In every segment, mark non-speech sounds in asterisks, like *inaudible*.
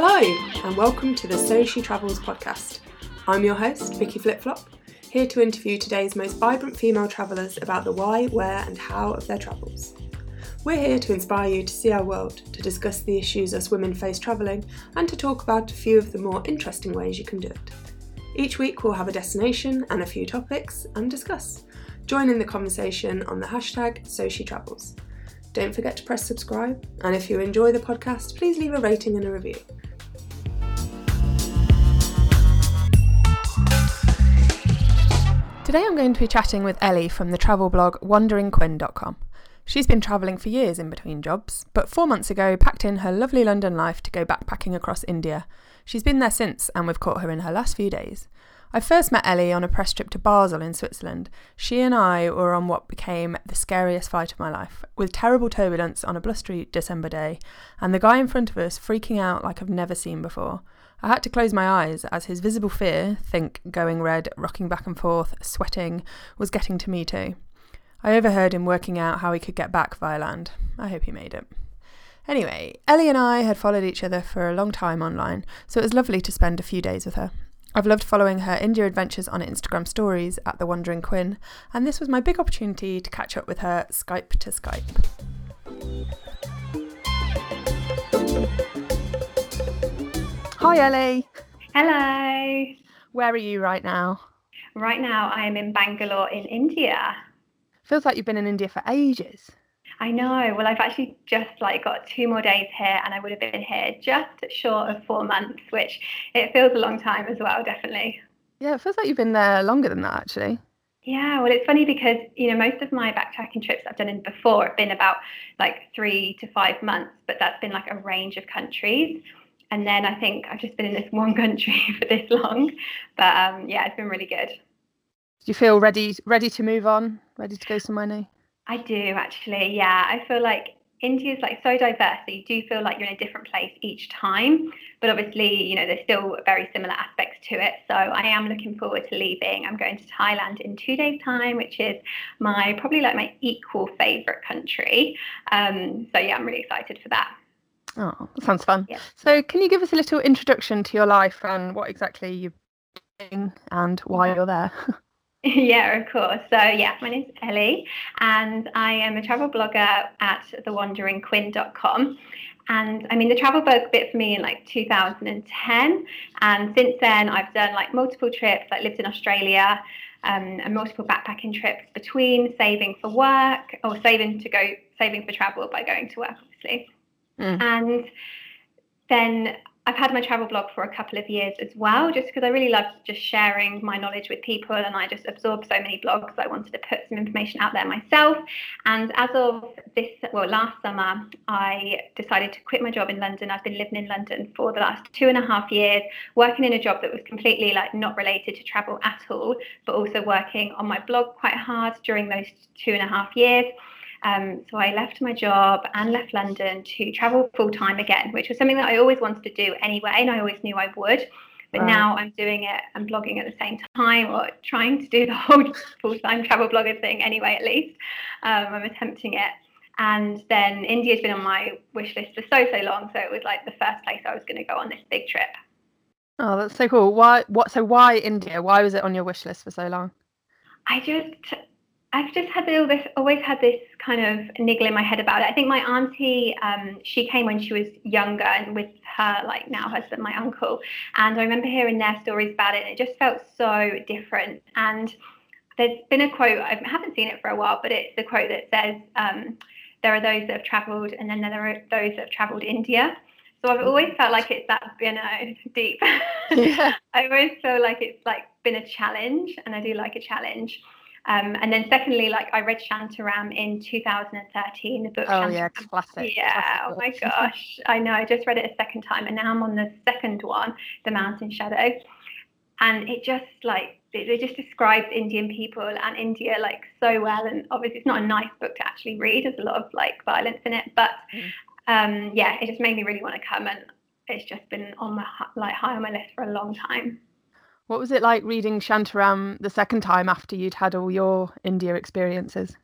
Hello, and welcome to the So She Travels podcast. I'm your host, Vicky Flipflop, here to interview today's most vibrant female travellers about the why, where, and how of their travels. We're here to inspire you to see our world, to discuss the issues us women face travelling, and to talk about a few of the more interesting ways you can do it. Each week we'll have a destination and a few topics and discuss. Join in the conversation on the hashtag SoSheTravels. Don't forget to press subscribe, and if you enjoy the podcast, please leave a rating and a review. Today I'm going to be chatting with Ellie from the travel blog wanderingquinn.com. She's been travelling for years in between jobs, but four months ago packed in her lovely London life to go backpacking across India. She's been there since, and we've caught her in her last few days. I first met Ellie on a press trip to Basel in Switzerland. She and I were on what became the scariest flight of my life, with terrible turbulence on a blustery December day, and the guy in front of us freaking out like I've never seen before. I had to close my eyes as his visible fear, think going red, rocking back and forth, sweating, was getting to me too. I overheard him working out how he could get back via land. I hope he made it. Anyway, Ellie and I had followed each other for a long time online, so it was lovely to spend a few days with her. I've loved following her India adventures on Instagram stories at The Wandering Quinn, and this was my big opportunity to catch up with her Skype to Skype. Hi, Ellie. Hello. Where are you right now? Right now, I am in Bangalore in India. Feels like you've been in India for ages. I know. Well, I've actually just like got two more days here, and I would have been here just short of four months, which it feels a long time as well, definitely. Yeah, it feels like you've been there longer than that, actually. Yeah, well, it's funny because you know most of my backpacking trips I've done in before have been about like three to five months, but that's been like a range of countries. And then I think I've just been in this one *laughs* country for this long, but um, yeah, it's been really good. Do you feel ready ready to move on? Ready to go somewhere new? I do actually. Yeah, I feel like India is like so diverse that you do feel like you're in a different place each time. But obviously, you know, there's still very similar aspects to it. So I am looking forward to leaving. I'm going to Thailand in two days' time, which is my probably like my equal favorite country. Um, so yeah, I'm really excited for that. Oh, that sounds fun. Yeah. So can you give us a little introduction to your life and what exactly you're doing and why you're there? *laughs* *laughs* Yeah, of course. So, yeah, my name's Ellie, and I am a travel blogger at thewanderingquinn.com. And I mean, the travel bug bit for me in like 2010. And since then, I've done like multiple trips, like lived in Australia, um, and multiple backpacking trips between saving for work or saving to go, saving for travel by going to work, obviously. Mm. And then I've had my travel blog for a couple of years as well, just because I really love just sharing my knowledge with people, and I just absorb so many blogs. I wanted to put some information out there myself. And as of this, well, last summer, I decided to quit my job in London. I've been living in London for the last two and a half years, working in a job that was completely like not related to travel at all, but also working on my blog quite hard during those two and a half years. Um, so I left my job and left London to travel full time again, which was something that I always wanted to do anyway, and I always knew I would. But now I'm doing it and blogging at the same time, or trying to do the whole *laughs* full time travel blogger thing anyway, at least. Um, I'm attempting it. And then India's been on my wish list for so, so long. So it was like the first place I was going to go on this big trip. Oh, that's so cool. Why? What? So why India? Why was it on your wish list for so long? I just I've just had this, always had this kind of niggle in my head about it. I think my auntie, um, she came when she was younger, and with her, like now husband, my uncle, and I remember hearing their stories about it, and it just felt so different. And there's been a quote, I haven't seen it for a while, but it's the quote that says, um, "There are those that have travelled, and then there are those that have travelled India." So I've always felt like it's that you know deep. *laughs* Yeah. *laughs* I always feel like it's like been a challenge, and I do like a challenge. Um, and then secondly, like I read Shantaram in 2013, the book. Oh Shantaram. yeah, classic. Yeah. Classic oh my *laughs* gosh, I know. I just read it a second time, and now I'm on the second one, The Mountain Shadow, and it just like it, just describes Indian people and India like so well. And obviously, it's not a nice book to actually read. There's a lot of like violence in it, but mm. um, yeah, it just made me really want to come, and it's just been on my like high on my list for a long time. What was it like reading Shantaram the second time after you'd had all your India experiences?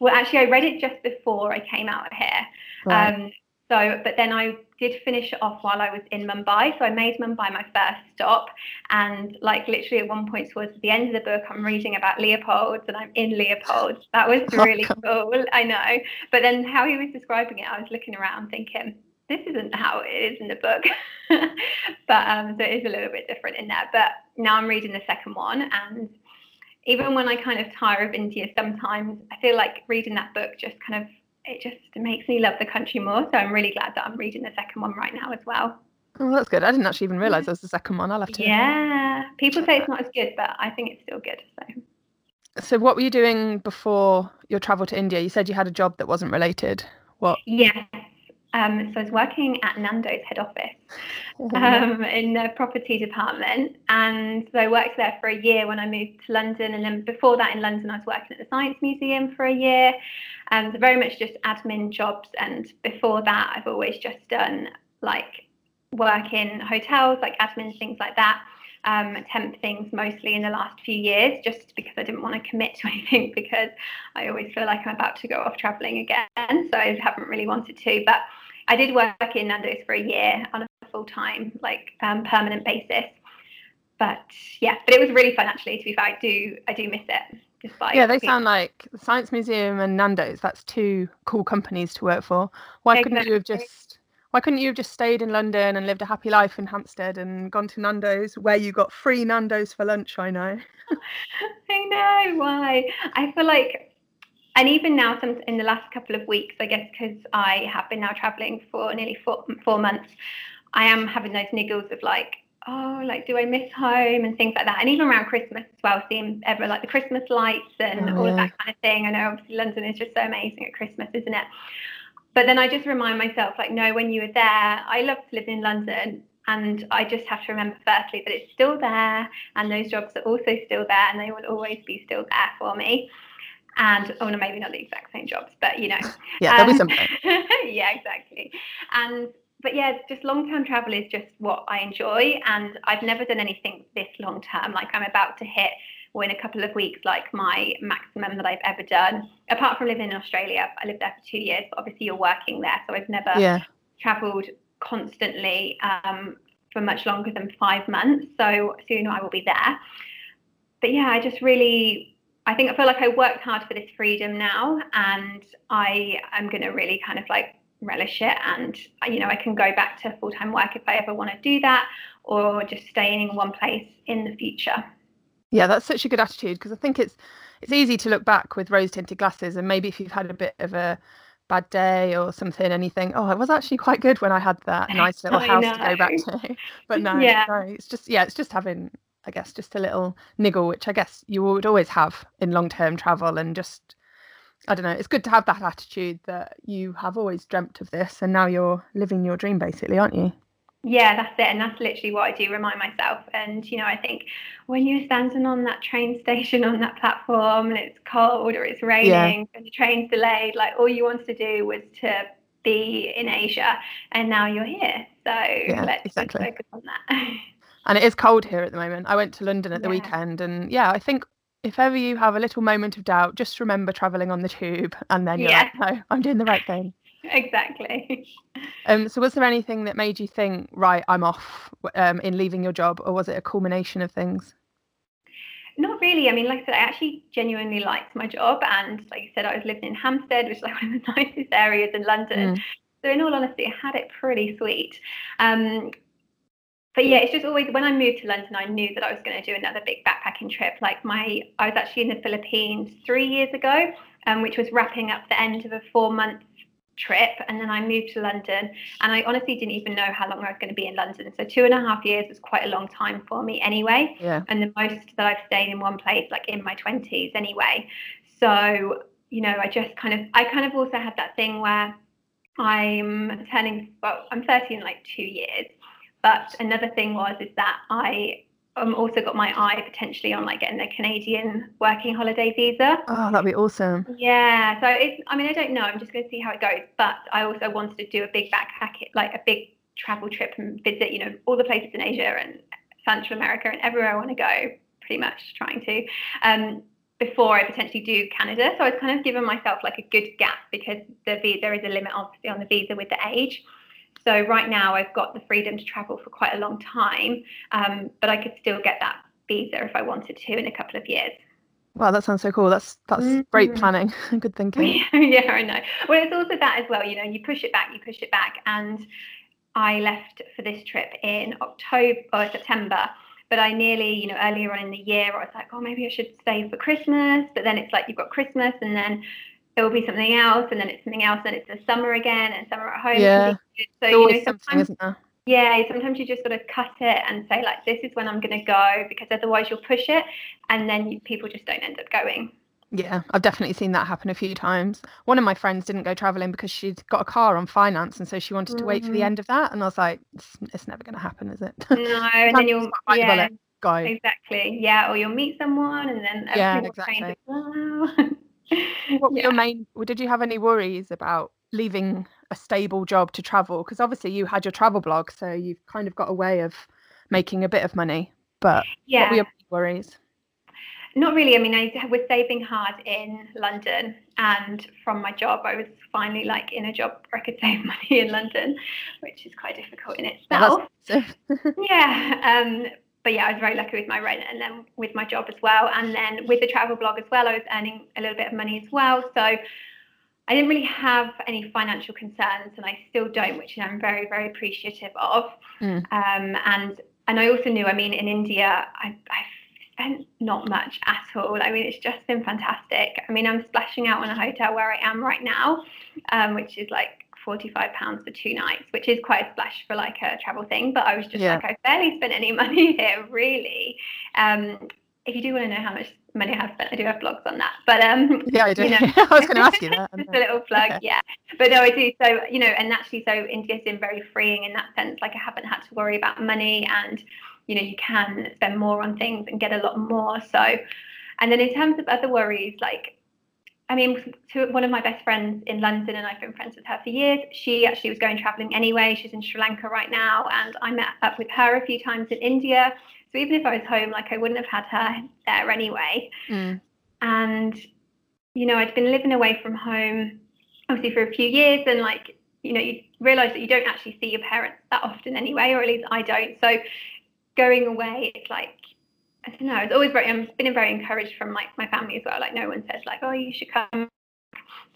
Well, actually, I read it just before I came out here. Right. Um, So, but then I did finish it off while I was in Mumbai. So I made Mumbai my first stop. And like literally at one point towards the end of the book, I'm reading about Leopold's and I'm in Leopold's. That was *laughs* oh, really cool. I know. But then how he was describing it, I was looking around thinking, this isn't how it is in the book. *laughs* but um, so it is a little bit different in there. But now I'm reading the second one and even when I kind of tire of India sometimes, I feel like reading that book just kind of it just makes me love the country more. So I'm really glad that I'm reading the second one right now as well. Oh, that's good. I didn't actually even realise there was the second one. I'll have to. Yeah, people say it's not as good, but I think it's still good. So. So, what were you doing before your travel to India? You said you had a job that wasn't related. What? Yes. Um, so I was working at Nando's head office oh, um, in the property department, and so I worked there for a year when I moved to London, and then before that in London I was working at the Science Museum for a year, and so very much just admin jobs. And before that, I've always just done like work in hotels, like admin things like that. Um, temp things mostly in the last few years, just because I didn't want to commit to *laughs* anything because I always feel like I'm about to go off traveling again. So I haven't really wanted to. But I did work in Nando's for a year on a full time, like um, permanent basis. But yeah, but it was really fun actually. To be fair, I do I do miss it. Despite yeah, they being... sound like the Science Museum and Nando's. That's two cool companies to work for. Why exactly. couldn't you have just why couldn't you have just stayed in London and lived a happy life in Hampstead and gone to Nando's where you got free Nando's for lunch? I know. *laughs* I know why. I feel like and even now, some in the last couple of weeks, I guess because I have been now traveling for nearly four, four months, I am having those niggles of like, oh, like, do I miss home and things like that. And even around Christmas as well, seeing ever like the Christmas lights and oh, all yeah. of that kind of thing. I know obviously London is just so amazing at Christmas, isn't it? But then I just remind myself, like, no, when you were there, I love living in London. And I just have to remember, firstly, that it's still there and those jobs are also still there and they will always be still there for me and oh no maybe not the exact same jobs but you know. Yeah there'll um, be something *laughs* yeah exactly. And but yeah just long term travel is just what i enjoy and i've never done anything this long term like i'm about to hit or in a couple of weeks like my maximum that i've ever done. Apart from living in australia i lived there for two years but obviously you're working there so i've never yeah. traveled constantly um, for much longer than five months so soon i will be there. But yeah i just really I think I feel like I worked hard for this freedom now, and I am going to really kind of like relish it. And you know, I can go back to full time work if I ever want to do that, or just staying in one place in the future. Yeah, that's such a good attitude because I think it's it's easy to look back with rose tinted glasses, and maybe if you've had a bit of a bad day or something and you think oh it was actually quite good when i had that *laughs* nice little house to go back to *laughs* but no, yeah. no it's just yeah it's just having I guess just a little niggle, which I guess you would always have in long term travel. And just, I don't know, it's good to have that attitude that you have always dreamt of this and now you're living your dream, basically, aren't you? Yeah, that's it. And that's literally what I do remind myself. And, you know, I think when you're standing on that train *laughs* station on that platform and it's cold or it's raining yeah. and the train's delayed, like all you wanted to do was to be in Asia and now you're here. So yeah, let's exactly. focus on that. *laughs* and it is cold here at the moment. I went to London at yeah. the weekend, and yeah, I think if ever you have a little moment of doubt, just remember traveling on the tube, *laughs* and then you're yeah. like, no, I'm doing the right thing. *laughs* Exactly. Um, so, was there anything that made you think, right, I'm off um, in leaving your job, or was it a culmination of things? Not really. I mean, like I said, I actually genuinely liked my job, and like you said, I was living in Hampstead, which is like *laughs* one of the nicest areas in London. Mm. So, in all honesty, I had it pretty sweet. Um, but yeah, it's just always when I moved to London, I knew that I was going to do another big backpacking trip. Like my, I was actually in the Philippines three years ago, um, which was wrapping up the end of a four-month trip, and then I moved to London, and I honestly didn't even know how long I was going to be in London. So two and a half years was quite a long time for me anyway. Yeah. And the most that I've stayed in one place, like in my twenties anyway. So you know, I just kind of, I kind of also had that thing where I'm turning, well, I'm 30 in like two years. But another thing was is that I um, also got my eye potentially on like getting a Canadian working holiday visa. Oh, that'd be awesome. Yeah. So it's, I mean, I don't know. I'm just going to see how it goes. But I also wanted to do a big backpack, like a big travel trip and visit, you know, all the places in Asia and Central America and everywhere I want to go, pretty much trying to. Um, before I potentially do Canada. So I was kind of giving myself like a good gap because the there is a limit obviously on the visa with the age. So right now I've got the freedom to travel for quite a long time, um, but I could still get that visa if I wanted to in a couple of years. Wow, that sounds so cool. That's that's mm-hmm. great planning. *laughs* Good *laughs* thinking. *laughs* yeah, I know. Well, it's also that as well. You know, you push it back, you push it back, and I left for this trip in October or September. But I nearly, you know, earlier on in the year, I was like, oh, maybe I should stay for Christmas. But then it's like you've got Christmas, and then it will be something else, and then it's something else, and it's the summer again, and summer at home. Yeah. So you know, sometimes? Yeah, sometimes you just sort of cut it and say like, this is when I'm going to go, because otherwise you'll push it, and then you, people just don't end up going. Yeah, I've definitely seen that happen a few times. One of my friends didn't go traveling because she'd got a car on finance, and so she wanted to wait for the mm. end of that. And I was like, it's, it's never going to happen, is it? No, *laughs* and then you'll yeah, go exactly yeah, or you'll meet someone, and then yeah, exactly. *laughs* what were yeah. your main? Did you have any worries about leaving a stable job to travel? Because obviously you had your travel blog, so you've kind of got a way of making a bit of money. But yeah. what were your worries? Not really. I mean, I was saving hard in London, and from my job, I was finally like in a job where I could *laughs* save money in London, which is quite difficult in itself. *laughs* yeah. Um, but yeah, I was very lucky with my rent and then with my job as well. And then with the travel blog as well, I was earning a little bit of money as well. So I didn't really have any financial concerns, and I still don't, which I'm very, very appreciative of. Mm. Um, and and I also knew, I mean, in India, I, I spent not much at all. I mean, it's just been fantastic. I mean, I'm splashing out on a hotel where I am right now, um, which is like 45 pounds for two nights, which is quite a splash for like a travel thing. But I was just yeah. like, I barely spent any *laughs* money here, really. Um, if you do want to know how much money I have spent, I do have blogs on that. But um, yeah, I do. You know, *laughs* I was going to ask you *laughs* that. just a little plug, okay. yeah. But no, I do. So you know, and actually, so India's been very freeing in that sense. Like I haven't had to worry about money and you know you can spend more on things and get a lot more so and then in terms of other worries like I mean, to one of my best friends in London, and I've been friends with her for years. She actually was going traveling anyway. She's in Sri Lanka right now, and I met up with her a few times in India. So even if I was home, like I wouldn't have had her there anyway. Mm. And you know, I'd been living away from home, obviously for a few years, and like you know, you realise that you don't actually see your parents that often anyway, or at least I don't. So going away, it's like I don't know. It's always very. I've been very encouraged from like my family as well. Like no one says like, oh, you should come.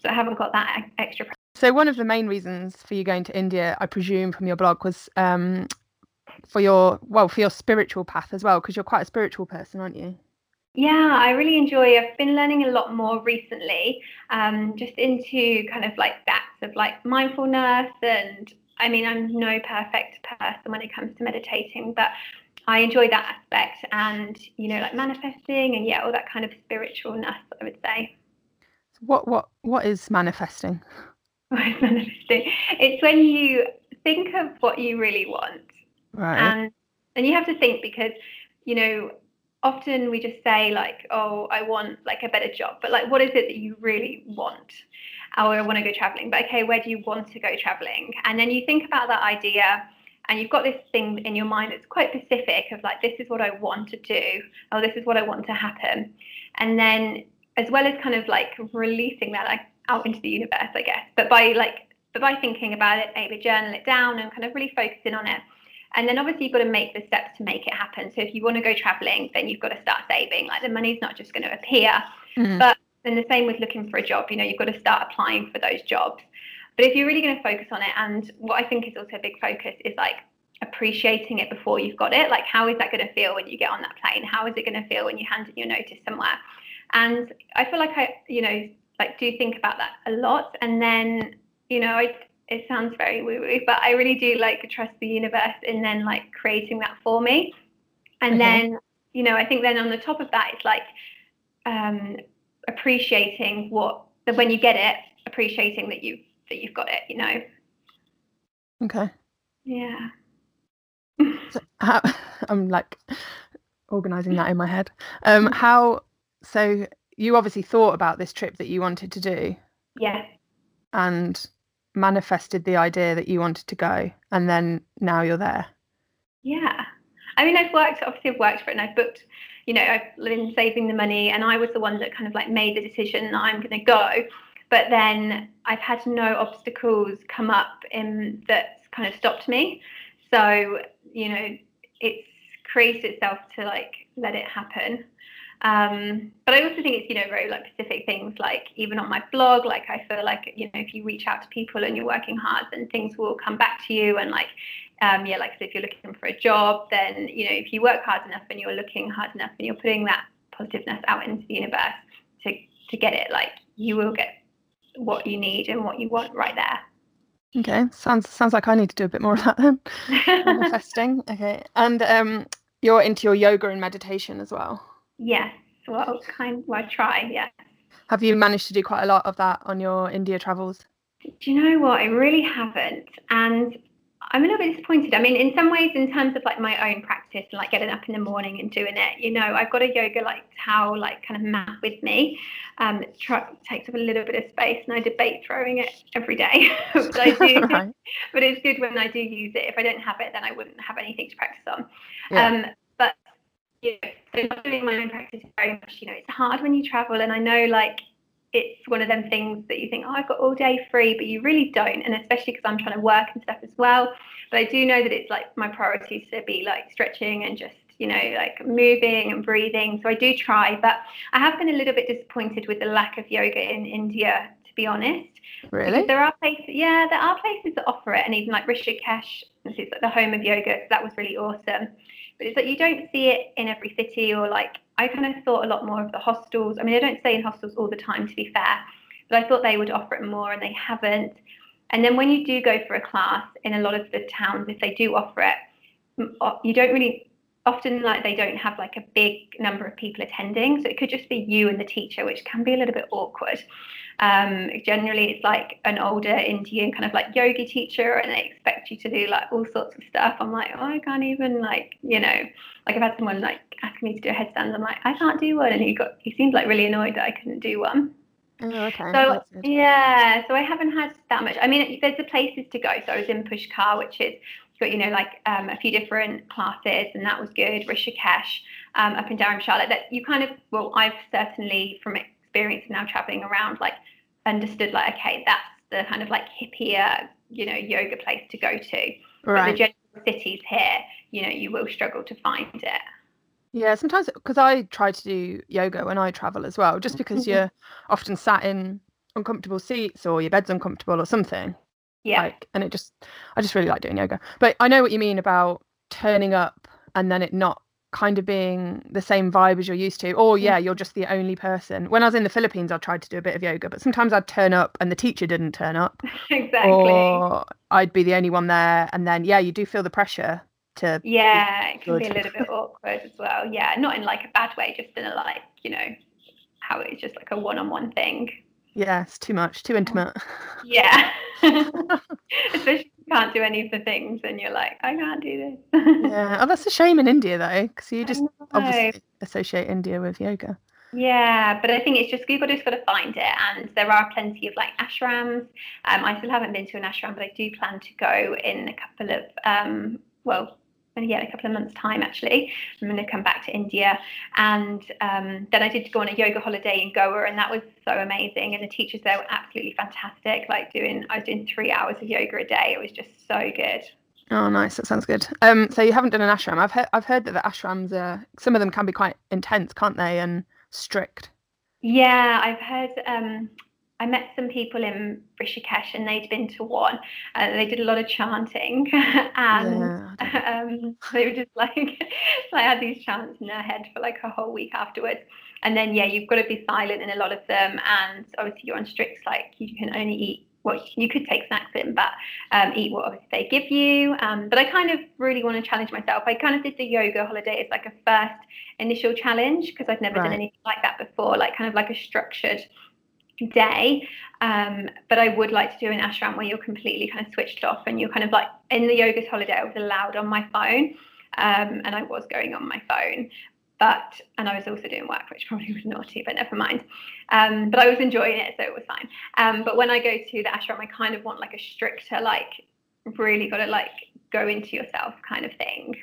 So I haven't got that extra. So one of the main reasons for you going to India, I presume, from your blog, was um, for your well, for your spiritual path as well, because you're quite a spiritual person, aren't you? Yeah, I really enjoy. I've been learning a lot more recently, um, just into kind of like that of like mindfulness and I mean, I'm no perfect person when it comes to meditating, but I enjoy that aspect and, you know, like manifesting and yeah, all that kind of spiritualness, I would say. What what what is manifesting? *laughs* What is manifesting? It's when you think of what you really want. Right. And and you have to think because, you know, often we just say like, oh, I want like a better job, but like what is it that you really want? oh, I want to go traveling. But okay, where do you want to go traveling? And then you think about that idea and you've got this thing in your mind that's quite specific of like, this is what I want to do, or this is what I want to happen. And then as well as kind of like releasing that like out into the universe, I guess, but by like, but by thinking about it, maybe journal it down and kind of really focusing on it. And then obviously you've got to make the steps to make it happen. So if you want to go traveling, then you've got to start saving. Like the money's not just going to appear. Mm-hmm. But and the same with looking for a job, you know, you've got to start applying for those jobs. But if you're really going to focus on it, and what I think is also a big focus is like appreciating it before you've got it. Like, how is that going to feel when you get on that plane? How is it going to feel when you hand in your notice somewhere? And I feel like I, you know, like do think about that a lot. And then, you know, I, it sounds very woo woo, but I really do like trust the universe in then like creating that for me. And okay. then, you know, I think then on the top of that, it's like um, appreciating what when you get it, appreciating that you that you've got it, you know. Okay. Yeah. so how, *laughs* I'm like organizing that in my head. Um, how? So you obviously thought about this trip that you wanted to do. Yeah. And manifested the idea that you wanted to go, and then now you're there. Yeah. I mean, I've worked. Obviously, I've worked for it, and I've booked you know, I've been saving the money and I was the one that kind of like made the decision that I'm going to go. But then I've had no obstacles come up in that kind of stopped me. So, you know, it's created itself to like let it happen. Um, but I also think it's, you know, very like specific things like even on my blog, like I feel like, you know, if you reach out to people and you're working hard, then things will come back to you. And like, um, yeah, like said, if you're looking for a job, then, you know, if you work hard enough and you're looking hard enough and you're putting that positiveness out into the universe to, to get it, like you will get what you need and what you want right there. Okay, sounds sounds like I need to do a bit more of that then. *laughs* Manifesting. Okay, and um, you're into your yoga and meditation as well. Yes, well, kind. Well, I try. Yes. Have you managed to do quite a lot of that on your India travels? Do you know what? I really haven't, and I'm a little bit disappointed. I mean, in some ways, in terms of like my own practice and like getting up in the morning and doing it, you know, I've got a yoga like towel, like kind of mat with me. Um, it tr- takes up a little bit of space, and I debate throwing it every day. *laughs* but I *laughs* do. right. *laughs* But it's good when I do use it. If I don't have it, then I wouldn't have anything to practice on. Yeah. Um, but you know, so doing my own practice very much. You know, it's hard when you travel, and I know like it's one of them things that you think, oh, I've got all day free, but you really don't. And especially because I'm trying to work and stuff as well. But I do know that it's like my priorities to be like stretching and just, you know, like moving and breathing. So I do try, but I have been a little bit disappointed with the lack of yoga in India, to be honest. Really? There are places, yeah, there are places that offer it, and even like Rishikesh, this is like the home of yoga. So that was really awesome. But it's like you don't see it in every city or like I kind of thought a lot more of the hostels. I mean, I don't stay in hostels all the time, to be fair, but I thought they would offer it more, and they haven't. And then when you do go for a class in a lot of the towns, if they do offer it, you don't really often like they don't have like a big number of people attending, so it could just be you and the teacher, which can be a little bit awkward. Um, generally, it's like an older Indian kind of like yogi teacher, and they expect you to do like all sorts of stuff. I'm like, oh, I can't even like, you know, like I've had someone like ask me to do a headstand. I'm like, I can't do one, and he got he seemed like really annoyed that I couldn't do one. Oh, okay. So yeah, so I haven't had that much. I mean, there's the places to go. So I was in Pushkar, which is got you know like um, a few different classes, and that was good. Rishikesh, um, up in charlotte That you kind of well, I've certainly from experience now traveling around, like understood like okay, that's the kind of like hippier, you know, yoga place to go to. Right. But the general cities here, you know, you will struggle to find it. Yeah, sometimes because I try to do yoga when I travel as well, just because mm-hmm. you're often sat in uncomfortable seats or your bed's uncomfortable or something. Yeah. Like, and it just, I just really like doing yoga. But I know what you mean about turning up and then it not kind of being the same vibe as you're used to or yeah. you're just the only person. When i was in the philippines i tried to do a bit of yoga but sometimes i'd turn up and the teacher didn't turn up. *laughs* Exactly. Or i'd be the only one there and then yeah you do feel the pressure to yeah it can be a little bit awkward as well. Yeah not in like a bad way just in a like you know how it's just like a one-on-one thing. Yeah it's too much too intimate. *laughs* Yeah. *laughs* Especially can't do any of the things and you're like i can't do this. Yeah. Oh that's a shame in india though because you just obviously associate india with yoga. Yeah, but I think it's just people just got to find it, and there are plenty of like ashrams. Um, I still haven't been to an ashram, but I do plan to go in a couple of um, well, yeah, in a couple of months' time actually. I'm going to come back to India, and um, then I did go on a yoga holiday in Goa, and that was so amazing. And the teachers there were absolutely fantastic. Like doing, I was doing three hours of yoga a day. It was just so good. Oh, nice. That sounds good. Um, so you haven't done an ashram. I've heard I've heard that the ashrams are some of them can be quite intense, can't they, and strict. Yeah, I've heard. Um, I met some people in Rishikesh and they'd been to one. Uh, they did a lot of chanting *laughs* and yeah. um, they were just like, *laughs* I had these chants in their head for like a whole week afterwards. And then, yeah, you've got to be silent in a lot of them. And obviously, you're on strict, like, you can only eat what you could take snacks in, but um, eat what obviously they give you. Um, but I kind of really want to challenge myself. I kind of did the yoga holiday as like a first initial challenge because I've never right. done anything like that before, like kind of like a structured day. Um, but I would like to do an ashram where you're completely kind of switched off and you're kind of like in the yoga holiday, I was allowed on my phone um, and I was going on my phone. But and I was also doing work, which probably was naughty, but never mind. Um, but I was enjoying it, so it was fine. Um, but when I go to the ashram, I kind of want like a stricter, like really got to like go into yourself kind of thing.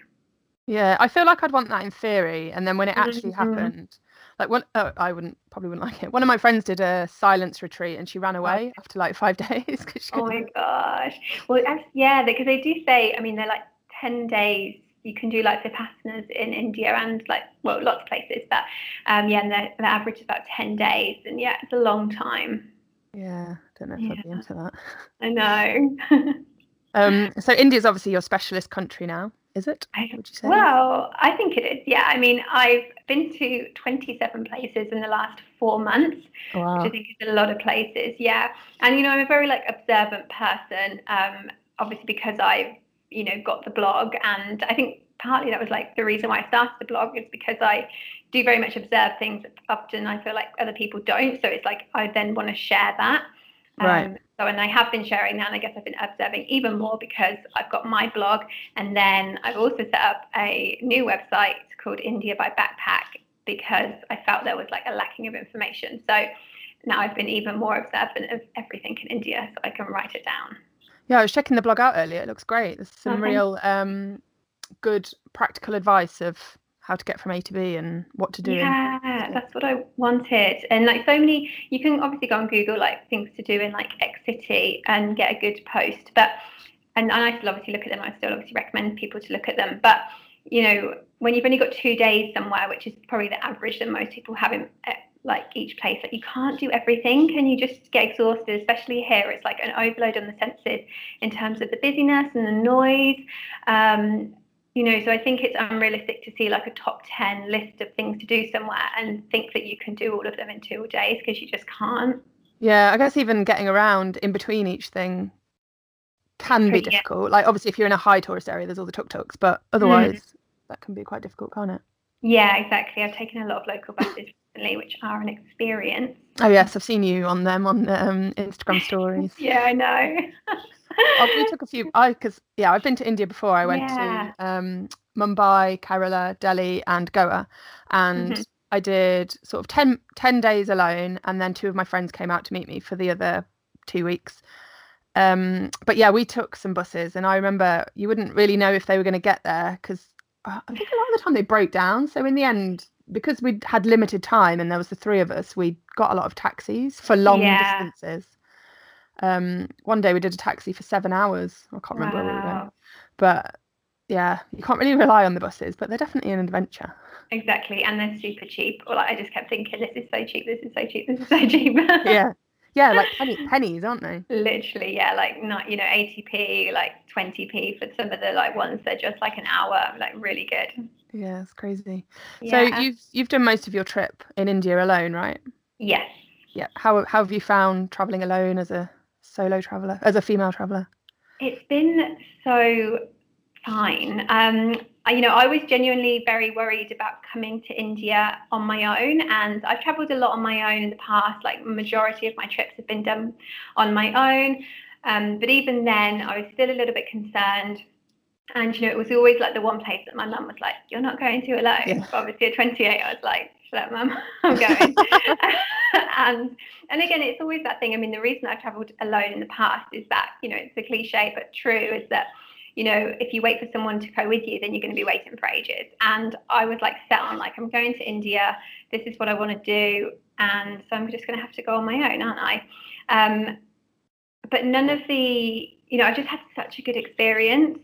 Yeah, I feel like I'd want that in theory, and then when it actually mm-hmm. happened, like one, oh, I wouldn't probably wouldn't like it. One of my friends did a silence retreat, and she ran away oh. after like five *laughs* days. oh my gosh! Well, yeah, because they do say, I mean, they're like ten days. You can do like vipassanas in India and like well, lots of places, but um, yeah, and the, the average is about ten days, and yeah, it's a long time. Yeah, I don't know if yeah. I'd be into that. I know. *laughs* um, so India's obviously your specialist country now is it? Would you say? Well, I think it is. Yeah, I mean, I've been to 27 places in the last four months, wow. which I think is a lot of places. Yeah, and you know, I'm a very like observant person. Um, obviously because I've you know got the blog, and I think partly that was like the reason why I started the blog is because I do very much observe things often I feel like other people don't. So it's like I then want to share that. Right. Um, so, and I have been sharing that, and I guess I've been observing even more because I've got my blog, and then I've also set up a new website called India by Backpack because I felt there was like a lacking of information. So now I've been even more observant of everything in India, so I can write it down. Yeah, I was checking the blog out earlier. It looks great. There's some okay. real um, good practical advice of how to get from A to B and what to do. Yeah, that's what I wanted. And like so many, you can obviously go on Google like things to do in like X city and get a good post. But and, and I still obviously look at them. I still obviously recommend people to look at them. But you know, when you've only got two days somewhere, which is probably the average that most people have in eh, like each place, like you can't do everything, and you just get exhausted. Especially here, it's like an overload on the senses in terms of the busyness and the noise. Um, you know so i think it's unrealistic to see like a top 10 list of things to do somewhere and think that you can do all of them in two days because you just can't. Yeah i guess even getting around in between each thing can be difficult. Like obviously if you're in a high tourist area there's all the tuk-tuks but otherwise mm. that can be quite difficult can't it? Yeah exactly. I've taken a lot of local buses recently which are an experience oh yes i've seen you on them on um, instagram stories *laughs* yeah i know *laughs* oh, we took a few. I because yeah, I've been to India before. I went yeah. to um, Mumbai, Kerala, Delhi, and Goa, and mm-hmm. I did sort of 10, 10 days alone, and then two of my friends came out to meet me for the other two weeks. Um, but yeah, we took some buses, and I remember you wouldn't really know if they were going to get there because uh, I think a lot of the time they broke down. So in the end, because we had limited time and there was the three of us, we got a lot of taxis for long yeah. distances. Um, one day we did a taxi for seven hours. I can't remember wow. where we were going, but yeah, you can't really rely on the buses, but they're definitely an adventure. Exactly, and they're super cheap. Or like I just kept thinking, this is so cheap, this is so cheap, this is so cheap. *laughs* yeah, yeah, *laughs* like penny, pennies, aren't they? Literally, yeah, like not you know 80p, like 20p for some of the like ones that just like an hour, like really good. Yeah, it's crazy. Yeah. So you've you've done most of your trip in India alone, right? Yes. Yeah. How how have you found traveling alone as a solo traveler, as a female traveler? It's been so fine. Um, you know, I was genuinely very worried about coming to India on my own, and I've travelled a lot on my own in the past. Like majority of my trips have been done on my own, um, but even then, I was still a little bit concerned. And you know, it was always like the one place that my mum was like, "You're not going to alone." Yeah. Obviously, at 28, I was like, "Shut up, mum, *laughs* I'm going." *laughs* and and again, it's always that thing. I mean, the reason I've travelled alone in the past is that you know it's a cliche but true is that you know if you wait for someone to go with you, then you're going to be waiting for ages. And I was like set on like I'm going to India. This is what I want to do, and so I'm just going to have to go on my own, aren't I? Um, but none of the you know, I just had such a good experience.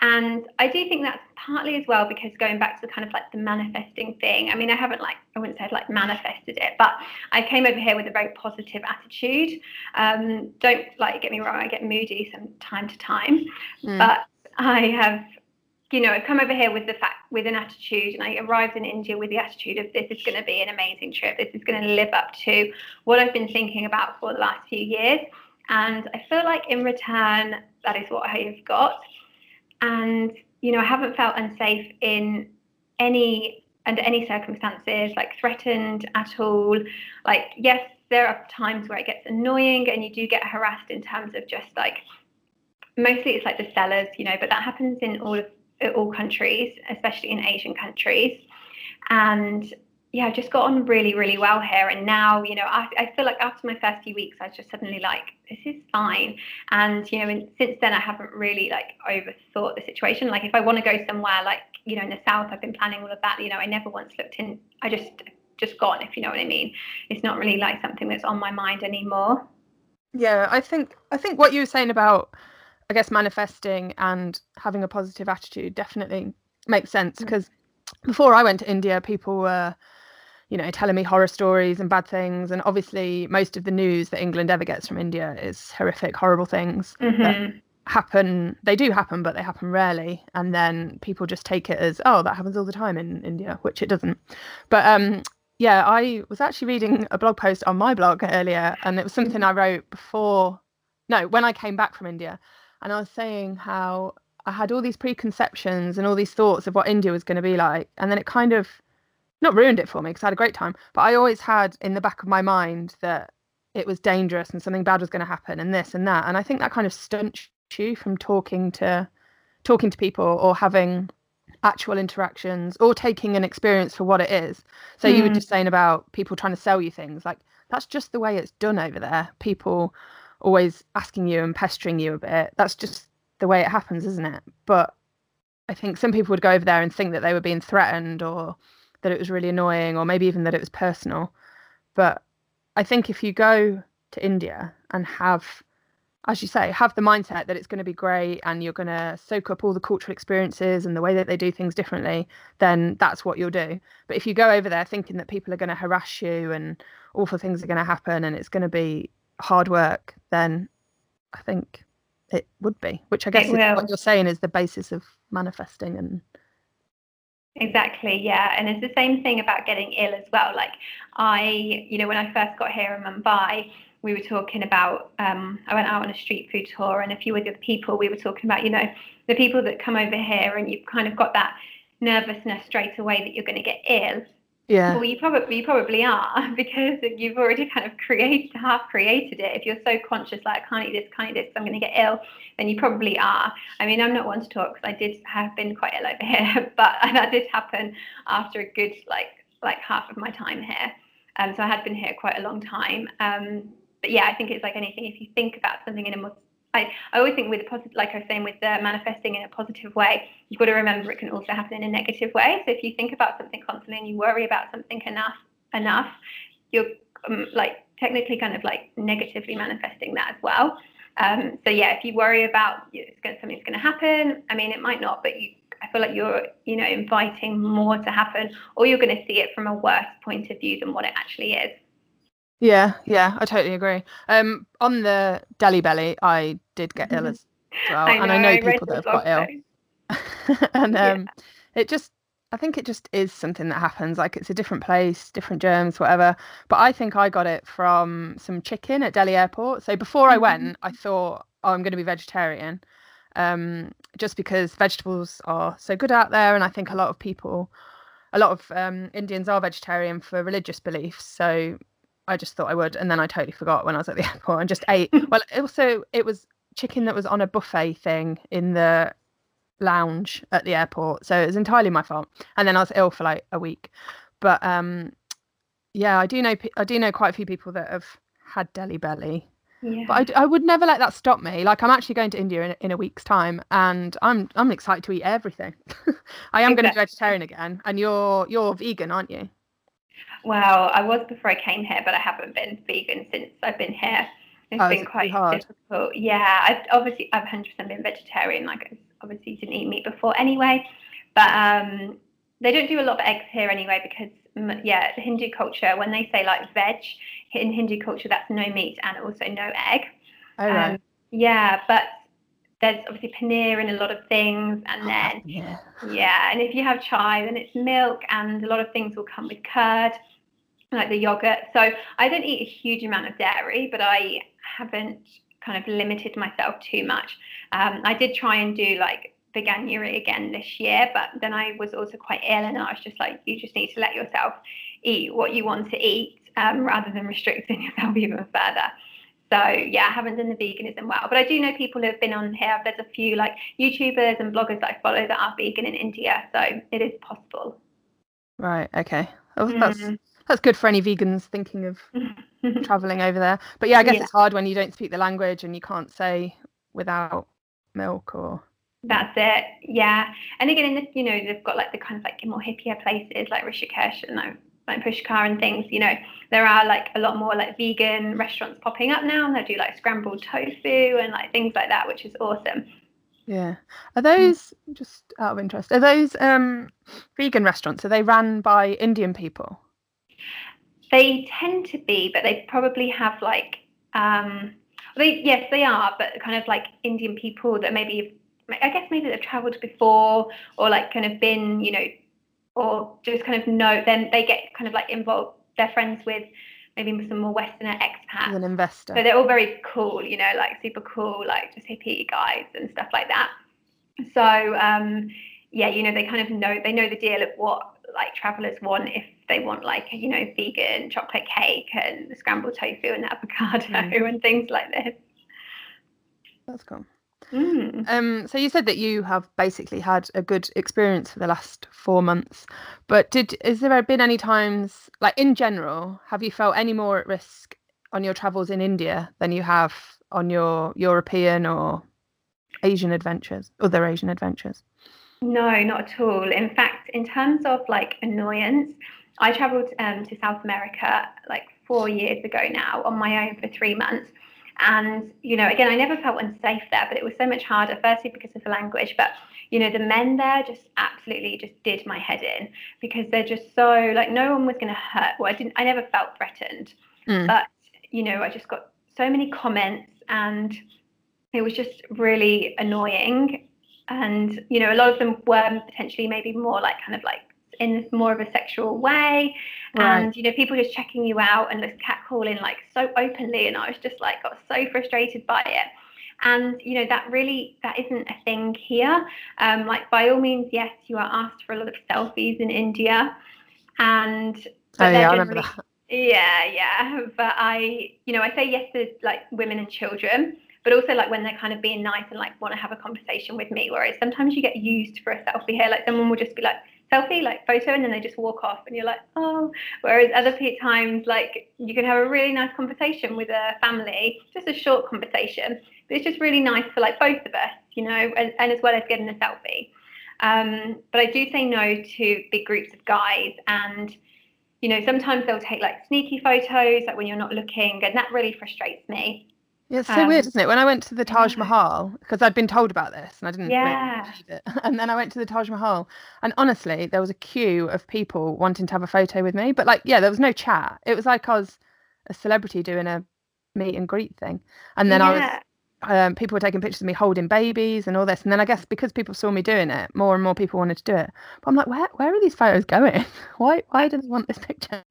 And I do think that's partly as well because going back to the kind of like the manifesting thing. I mean, I haven't like I wouldn't say I've like manifested it, but I came over here with a very positive attitude. Um, don't like get me wrong, I get moody from time to time, mm. but I have you know, I've come over here with the fact with an attitude, and I arrived in India with the attitude of this is going to be an amazing trip. This is going to live up to what I've been thinking about for the last few years. And I feel like in return, that is what I have got. And, you know, I haven't felt unsafe in any under any circumstances, like threatened at all. Like, yes, there are times where it gets annoying and you do get harassed in terms of just like mostly it's like the sellers, you know, but that happens in all of all countries, especially in Asian countries. And yeah, I just got on really, really well here. And now, you know, I, I feel like after my first few weeks, I was just suddenly like, this is fine. And, you know, and since then, I haven't really like overthought the situation. Like, if I want to go somewhere, like, you know, in the South, I've been planning all of that. You know, I never once looked in, I just, just gone, if you know what I mean. It's not really like something that's on my mind anymore. Yeah, I think, I think what you were saying about, I guess, manifesting and having a positive attitude definitely makes sense because mm. before I went to India, people were, you know, telling me horror stories and bad things. And obviously, most of the news that England ever gets from India is horrific, horrible things mm-hmm. that happen. They do happen, but they happen rarely. And then people just take it as, oh, that happens all the time in India, which it doesn't. But um, yeah, I was actually reading a blog post on my blog earlier, and it was something I wrote before, no, when I came back from India. And I was saying how I had all these preconceptions and all these thoughts of what India was going to be like. And then it kind of, not ruined it for me because I had a great time, but I always had in the back of my mind that it was dangerous and something bad was going to happen and this and that. And I think that kind of stunts you from talking to talking to people or having actual interactions or taking an experience for what it is. So mm. you were hmm. just saying about people trying to sell you things like that's just the way it's done over there. People always asking you and pestering you a bit. That's just the way it happens, isn't it? But I think some people would go over there and think that they were being threatened or that it was really annoying or maybe even that it was personal. But I think if you go to India and have, as you say, have the mindset that it's going to be great and you're going to soak up all the cultural experiences and the way that they do things differently, then that's what you'll do. But if you go over there thinking that people are going to harass you and awful things are going to happen and it's going to be hard work, then I think it would be, which I guess is what you're saying is the basis of manifesting and Exactly, yeah. And it's the same thing about getting ill as well. Like I, you know, when I first got here in Mumbai, we were talking about um, I went out on a street food tour and a few other people we were talking about, you know, the people that come over here and you've kind of got that nervousness straight away that you're going to get ill. Yeah. Well, you probably you probably are *laughs* because you've already kind of created half created it. If you're so conscious, like I can't eat this, can't eat this, I'm going to get ill, then you probably are. I mean, I'm not one to talk because I did have been quite ill over *laughs* here, but *laughs* that did happen after a good like like half of my time here. Um, so I had been here quite a long time. Um, but yeah, I think it's like anything. If you think about something in a more I, I always think with positive, like I was saying, with the manifesting in a positive way, you've got to remember it can also happen in a negative way. So if you think about something constantly and you worry about something enough, enough, you're um, like technically kind of like negatively manifesting that as well. Um, so yeah, if you worry about know, gonna, something's going to happen, I mean, it might not, but you, I feel like you're, you know, inviting more to happen, or you're going to see it from a worse point of view than what it actually is. Yeah, yeah, I totally agree. Um, on the Delhi belly, I did get ill as well, I know, and I know people that have got ill. *laughs* and um, yeah. it just, I think it just is something that happens. Like it's a different place, different germs, whatever. But I think I got it from some chicken at Delhi airport. So before I went, mm-hmm. I thought, oh, I'm going to be vegetarian, um, just because vegetables are so good out there, and I think a lot of people a lot of um, Indians are vegetarian for religious beliefs. So I just thought I would, and then I totally forgot when I was at the *laughs* airport and just ate. *laughs* well, also it was chicken that was on a buffet thing in the lounge at the airport, so it was entirely my fault. And then I was ill for like a week, but um, yeah, I do know I do know quite a few people that have had Delhi belly. Yeah. But I, I would never let that stop me. Like I'm actually going to India in, in a week's time, and I'm I'm excited to eat everything. *laughs* I am exactly. going to be vegetarian again, and you're you're vegan, aren't you? Well, I was before I came here, but I haven't been vegan since I've been here. It's oh, been quite hard. difficult. Yeah, I've obviously I've 100% been vegetarian. Like I obviously didn't eat meat before anyway, but um, they don't do a lot of eggs here anyway because yeah, the Hindu culture when they say like veg in Hindu culture that's no meat and also no egg. Oh, right. Um, yeah, but there's obviously paneer in a lot of things and then yeah. yeah and if you have chai then it's milk and a lot of things will come with curd like the yogurt. So I don't eat a huge amount of dairy, but I haven't kind of limited myself too much. Um, I did try and do like veganuary again this year, but then I was also quite ill, and I was just like, you just need to let yourself eat what you want to eat um, rather than restricting *laughs* yourself even further. So yeah, I haven't done the veganism well, but I do know people who have been on here. There's a few like YouTubers and bloggers that I follow that are vegan in India, so it is possible. Right. Okay Oh, that's mm. That's good for any vegans thinking of traveling over there. But yeah, I guess yeah. it's hard when you don't speak the language and you can't say without milk or that's it. Yeah. And again, in the, you know, they've got like the kind of like more hippier places like Rishikesh and like, like Pushkar and things, you know, there are like a lot more like vegan restaurants popping up now and they do like scrambled tofu and like things like that, which is awesome. Yeah. Are those just out of interest? Are those um vegan restaurants? Are they run by Indian people? They tend to be, but they probably have like um they yes, they are, but kind of like Indian people that maybe I guess maybe they've travelled before or like kind of been, you know, or just kind of know, then they get kind of like involved, they're friends with maybe some more Westerner expats. An investor. So they're all very cool, you know, like super cool, like just hippie guys and stuff like that. So um, yeah, you know, they kind of know they know the deal of what like travelers want if they want like you know vegan chocolate cake and scrambled tofu and *laughs* avocado mm. and things like this. That's cool. Mm. Um, so you said that you have basically had a good experience for the last four months, but did is there been any times, like in general, have you felt any more at risk on your travels in India than you have on your European or Asian adventures, other Asian adventures? No, not at all. In fact, in terms of like annoyance, I travelled um, to South America like four years ago now on my own for three months and, you know, again, I never felt unsafe there, but it was so much harder, firstly because of the language, but, you know, the men there just absolutely just did my head in because they're just so, like, no one was going to hurt. Well, I didn't, I never felt threatened. Mm. But, you know, I just got so many comments and it was just really annoying. And, you know, a lot of them were potentially maybe more like kind of like in more of a sexual way. Right. and you know people just checking you out and just catcalling like so openly. And i was just like got so frustrated by it. And you know that really that isn't a thing here. Um, like by all means yes you are asked for a lot of selfies in india. And oh, yeah, I remember that. yeah yeah. But i you know i say yes to like women and children but also like when they're kind of being nice and like want to have a conversation with me whereas sometimes you get used for a selfie here like someone will just be like selfie, like photo, and then they just walk off, and you're like, oh. Whereas other times, like you can have a really nice conversation with a family, just a short conversation, but it's just really nice for like both of us, you know, and, and as well as getting a selfie. Um, but I do say no to big groups of guys, and you know, sometimes they'll take like sneaky photos, like when you're not looking, and that really frustrates me. Yeah, it's so um, weird, isn't it? When I went to the Taj Mahal, because I'd been told about this and I didn't yeah. believe it. *laughs* And then I went to the Taj Mahal, and honestly, there was a queue of people wanting to have a photo with me. But like, yeah, there was no chat. It was like I was a celebrity doing a meet and greet thing. And then yeah. I was um, people were taking pictures of me holding babies and all this. And then I guess because people saw me doing it, more and more people wanted to do it. But I'm like, where where are these photos going? *laughs* why why do they want this picture?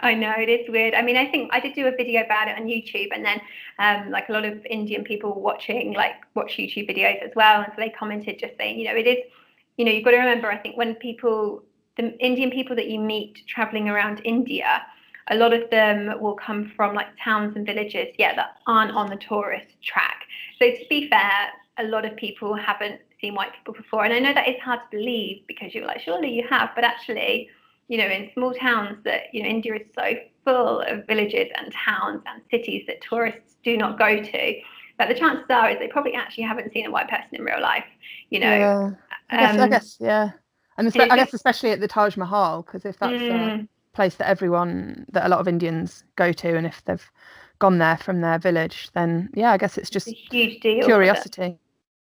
I know it is weird. I mean, I think I did do a video about it on YouTube, and then um, like a lot of Indian people watching like watch YouTube videos as well, and so they commented just saying, you know, it is, you know, you've got to remember. I think when people, the Indian people that you meet traveling around India, a lot of them will come from like towns and villages, yeah, that aren't on the tourist track. So to be fair, a lot of people haven't seen white people before, and I know that is hard to believe because you're like, surely you have, but actually you know, in small towns that, you know, India is so full of villages and towns and cities that tourists do not go to, But the chances are is they probably actually haven't seen a white person in real life, you know. Yeah. I guess, um, I guess yeah. And I guess especially at the Taj Mahal, because if that's mm, a place that everyone, that a lot of Indians go to, and if they've gone there from their village, then yeah, I guess it's just it's a huge deal. Curiosity.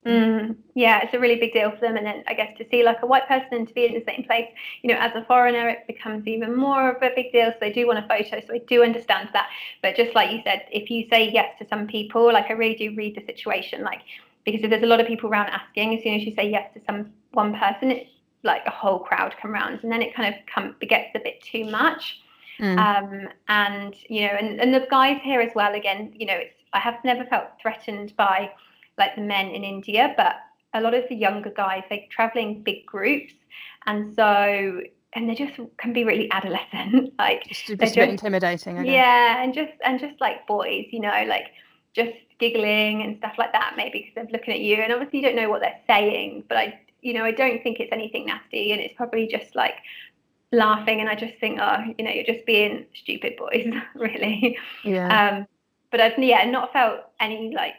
Mm, yeah, it's a really big deal for them. And then I guess to see like a white person and to be in the same place, you know, as a foreigner, it becomes even more of a big deal. So they do want a photo. So I do understand that. But just like you said, if you say yes to some people, like I really do read the situation, like because if there's a lot of people around asking, as soon as you say yes to some one person, it's like a whole crowd come around, and then it kind of come it gets a bit too much. Mm. Um, and you know, and, and the guys here as well. Again, you know, it's I have never felt threatened by like the men in India, but a lot of the younger guys, they travel in big groups. And so, and they just can be really adolescent. *laughs* like, just, just a bit intimidating. Yeah. And just, and just like boys, you know, like just giggling and stuff like that, maybe because they're looking at you. And obviously, you don't know what they're saying, but I, you know, I don't think it's anything nasty. And it's probably just like, laughing and I just think, oh, you know, you're just being stupid boys, *laughs* really. Yeah. Um, but I've yeah not felt any like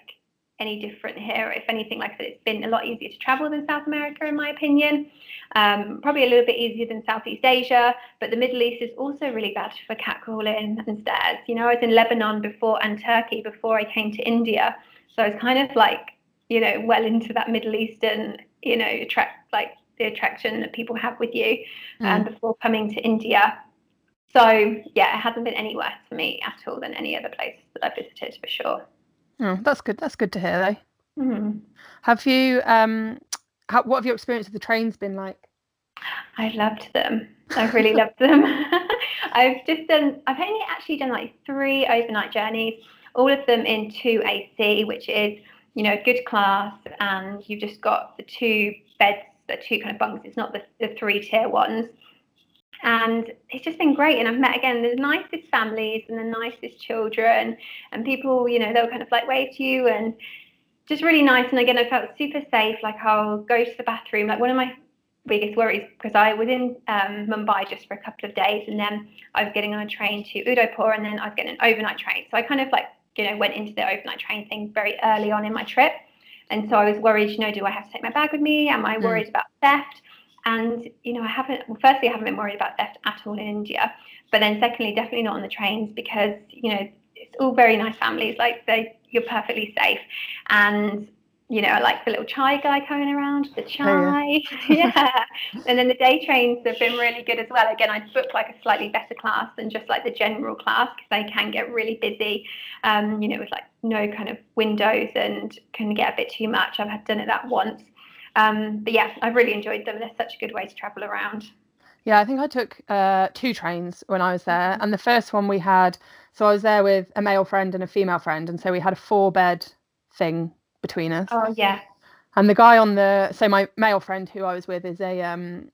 any different here. If anything, like I said, it's been a lot easier to travel than South America, in my opinion. Um, probably a little bit easier than Southeast Asia, but the Middle East is also really bad for catcalling and stares. You know, I was in Lebanon before and Turkey before I came to India, so I was kind of like, you know, well into that Middle Eastern, you know, attract like the attraction that people have with you um, mm. before coming to India. So yeah, it hasn't been any worse for me at all than any other place that I've visited for sure. Oh, that's good. That's good to hear, though. Mm-hmm. Have you? Um, how, what have your experience of the trains been like? I loved them. I've really loved them. *laughs* *laughs* I've just done. I've only actually done like three overnight journeys, all of them in two AC, which is you know good class, and you've just got the two beds, the two kind of bunks. It's not the, the three tier ones and it's just been great. And i've met again the nicest families and the nicest children. And people you know they'll kind of like wave to you and just really nice. And again i felt super safe. Like i'll go to the bathroom. Like one of my biggest worries because i was in um, mumbai just for a couple of days. And then i was getting on a train to udaipur and then i was getting an overnight train. So i kind of like you know went into the overnight train thing very early on in my trip. And so i was worried you know do i have to take my bag with me? Am i mm. worried mm. about theft and you know, I haven't. Well, firstly, I haven't been worried about theft at all in India. But then, secondly, definitely not on the trains because you know it's all very nice families. Like they, you're perfectly safe. And you know, I like the little chai guy coming around, the chai. Oh, yeah. *laughs* yeah. And then the day trains have been really good as well. Again, I booked like a slightly better class than just like the general class because they can get really busy, um, you know, with like no kind of windows and can get a bit too much. I've had done it that once. Um, but yeah, I've really enjoyed them. They're such a good way to travel around. Yeah, I think I took uh, two trains when I was there, and the first one we had. So I was there with a male friend and a female friend, and so we had a four bed thing between us. Oh yeah. And the guy on the so my male friend who I was with is a um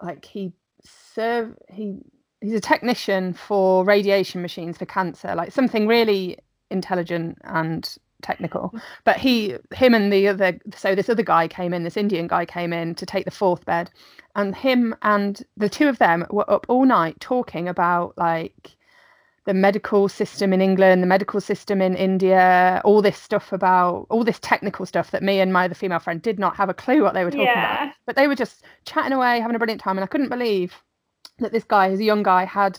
like he serve he he's a technician for radiation machines for cancer, like something really intelligent and technical but he him and the other so this other guy came in this indian guy came in to take the fourth bed and him and the two of them were up all night talking about like the medical system in england the medical system in india all this stuff about all this technical stuff that me and my other female friend did not have a clue what they were talking yeah. about but they were just chatting away having a brilliant time and i couldn't believe that this guy who's a young guy had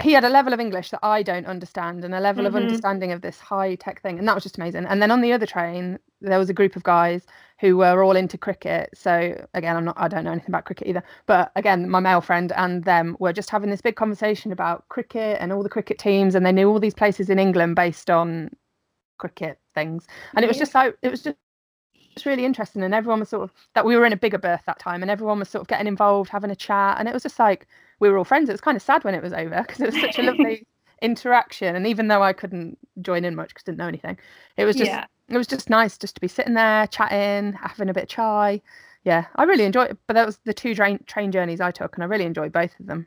he had a level of English that I don't understand and a level mm-hmm. of understanding of this high tech thing. And that was just amazing. And then on the other train, there was a group of guys who were all into cricket. So again, I'm not, I don't know anything about cricket either. But again, my male friend and them were just having this big conversation about cricket and all the cricket teams. And they knew all these places in England based on cricket things. And it was just like, it was just, it's really interesting and everyone was sort of that we were in a bigger berth that time and everyone was sort of getting involved having a chat and it was just like we were all friends. It was kind of sad when it was over because it was such a *laughs* lovely interaction. And even though I couldn't join in much because I didn't know anything, it was just yeah. it was just nice just to be sitting there chatting, having a bit of chai. Yeah, I really enjoyed it. But that was the two train train journeys I took, and I really enjoyed both of them.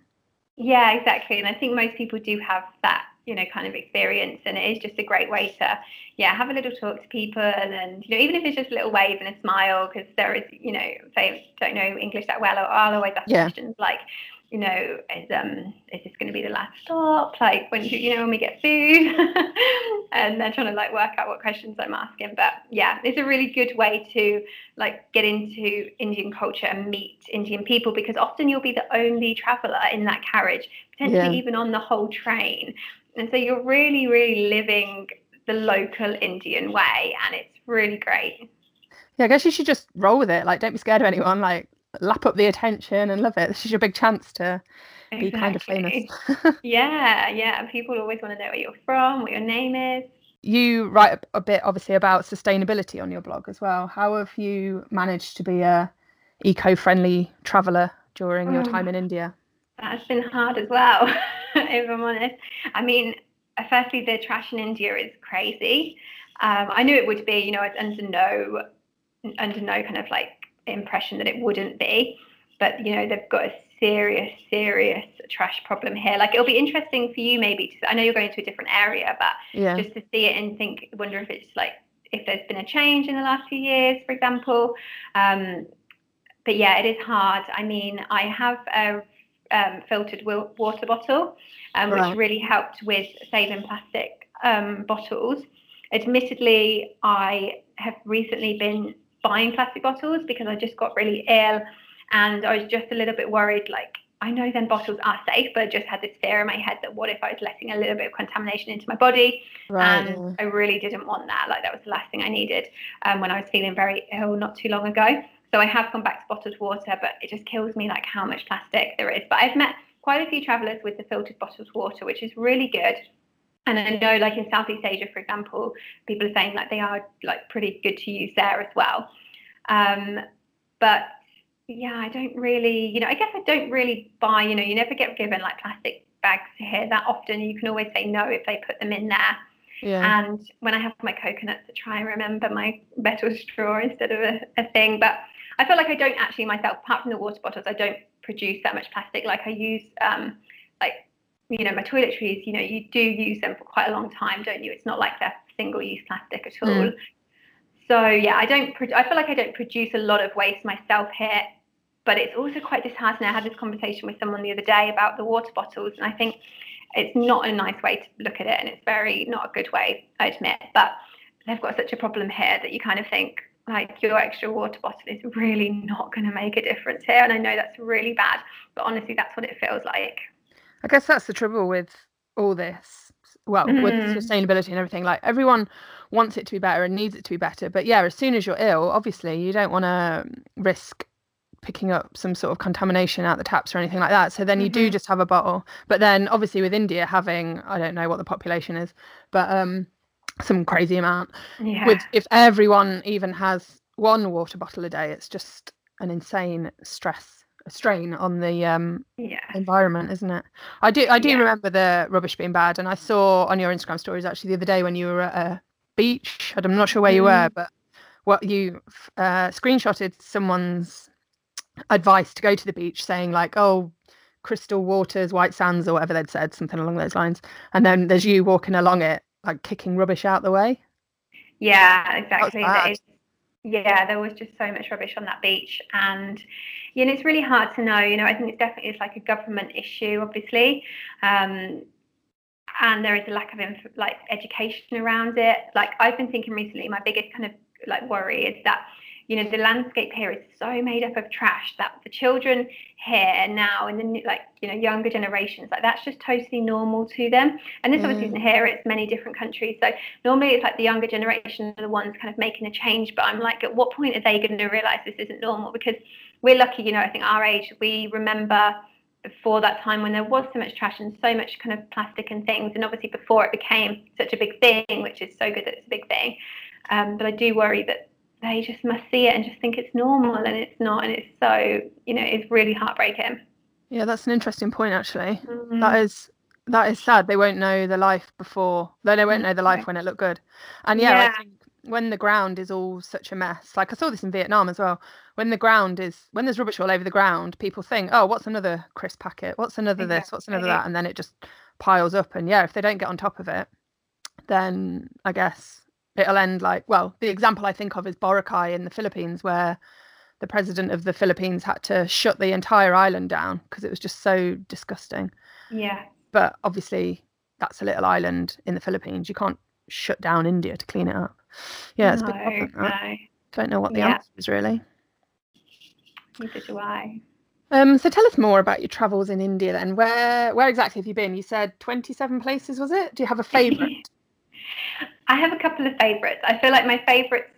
Yeah, exactly. And I think most people do have that, you know, kind of experience. And it is just a great way to, yeah, have a little talk to people. And, you know, even if it's just a little wave and a smile, because there is, you know, if they don't know English that well, or I'll always ask yeah. questions like, you know, is um is this going to be the last stop? Like when you know when we get food, *laughs* and they're trying to like work out what questions I'm asking. But yeah, it's a really good way to like get into Indian culture and meet Indian people because often you'll be the only traveller in that carriage, potentially yeah. even on the whole train, and so you're really really living the local Indian way, and it's really great. Yeah, I guess you should just roll with it. Like, don't be scared of anyone. Like, lap up the attention and love it. This is your big chance to exactly. be kind of famous. *laughs* yeah, yeah. People always want to know where you're from, what your name is. You write a bit, obviously, about sustainability on your blog as well. How have you managed to be a eco-friendly traveller during your time in India? That's been hard as well, *laughs* if I'm honest. I mean, firstly, the trash in India is crazy. Um, I knew it would be, you know, it's under no, under no kind of like impression that it wouldn't be. But you know, they've got a serious, serious trash problem here. Like it'll be interesting for you maybe to I know you're going to a different area, but yeah. just to see it and think wonder if it's like if there's been a change in the last few years, for example. Um, but yeah, it is hard. I mean, I have a um, filtered water bottle, um, which really helped with saving plastic um, bottles. Admittedly, I have recently been buying plastic bottles because I just got really ill and I was just a little bit worried like I know then bottles are safe, but I just had this fear in my head that what if I was letting a little bit of contamination into my body? Right. And I really didn't want that. Like that was the last thing I needed um, when I was feeling very ill not too long ago. So I have gone back to bottled water, but it just kills me like how much plastic there is. But I've met quite a few travellers with the filtered bottled water, which is really good. And I know, like in Southeast Asia, for example, people are saying like they are like pretty good to use there as well. Um, but yeah, I don't really, you know, I guess I don't really buy, you know, you never get given like plastic bags here that often. You can always say no if they put them in there. Yeah. And when I have my coconuts, I try and remember my metal straw instead of a, a thing. But I feel like I don't actually myself, apart from the water bottles, I don't produce that much plastic. Like I use, um, like, you know, my toiletries, you know, you do use them for quite a long time, don't you? It's not like they're single use plastic at all. Mm. So yeah, I don't. I feel like I don't produce a lot of waste myself here but it's also quite disheartening. I had this conversation with someone the other day about the water bottles, and I think it's not a nice way to look at it, and it's very not a good way, I admit. But they've got such a problem here that you kind of think like your extra water bottle is really not going to make a difference here, and I know that's really bad, but honestly, that's what it feels like. I guess that's the trouble with all this. Well, mm. with sustainability and everything, like everyone wants it to be better and needs it to be better. But yeah, as soon as you're ill, obviously you don't want to risk picking up some sort of contamination out the taps or anything like that. So then you mm-hmm. do just have a bottle. But then obviously with India having I don't know what the population is, but um some crazy amount. Yeah. With if everyone even has one water bottle a day, it's just an insane stress a strain on the um yeah. environment, isn't it? I do I do yeah. remember the rubbish being bad and I saw on your Instagram stories actually the other day when you were at a beach. I'm not sure where you were, mm. but what you uh, screenshotted someone's advice to go to the beach saying like oh crystal waters white sands or whatever they'd said something along those lines and then there's you walking along it like kicking rubbish out the way yeah exactly yeah there was just so much rubbish on that beach and you know it's really hard to know you know i think it's definitely it's like a government issue obviously um, and there is a lack of inf- like education around it. Like i've been thinking recently my biggest kind of like worry is that you know the landscape here is so made up of trash that the children here now and the like you know younger generations like that's just totally normal to them. And this mm. obviously isn't here it's many different countries. So normally it's like the younger generation are the ones kind of making a change but i'm like at what point are they going to realize this isn't normal? Because we're lucky you know i think our age we remember before that time when there was so much trash and so much kind of plastic and things and obviously before it became such a big thing which is so good that it's a big thing. Um, but i do worry that they just must see it and just think it's normal and it's not and it's so you know it's really heartbreaking. Yeah that's an interesting point actually. Mm-hmm. that is that is sad. They won't know the life before though they won't know the life when it looked good. And yeah, yeah. i think when the ground is all such a mess like i saw this in vietnam as well when the ground is when there's rubbish all over the ground people think oh what's another crisp packet? What's another exactly. this? What's another that? And then it just piles up and yeah if they don't get on top of it then i guess it'll end like well the example i think of is boracay in the philippines where the president of the philippines had to shut the entire island down because it was just so disgusting yeah but obviously that's a little island in the philippines you can't shut down india to clean it up yeah it's no, big problem no. don't know what the yeah. answer is really neither do i um, so tell us more about your travels in India then. Where where exactly have you been? You said 27 places, was it? Do you have a *laughs* favourite? I have a couple of favourites. I feel like my favourites,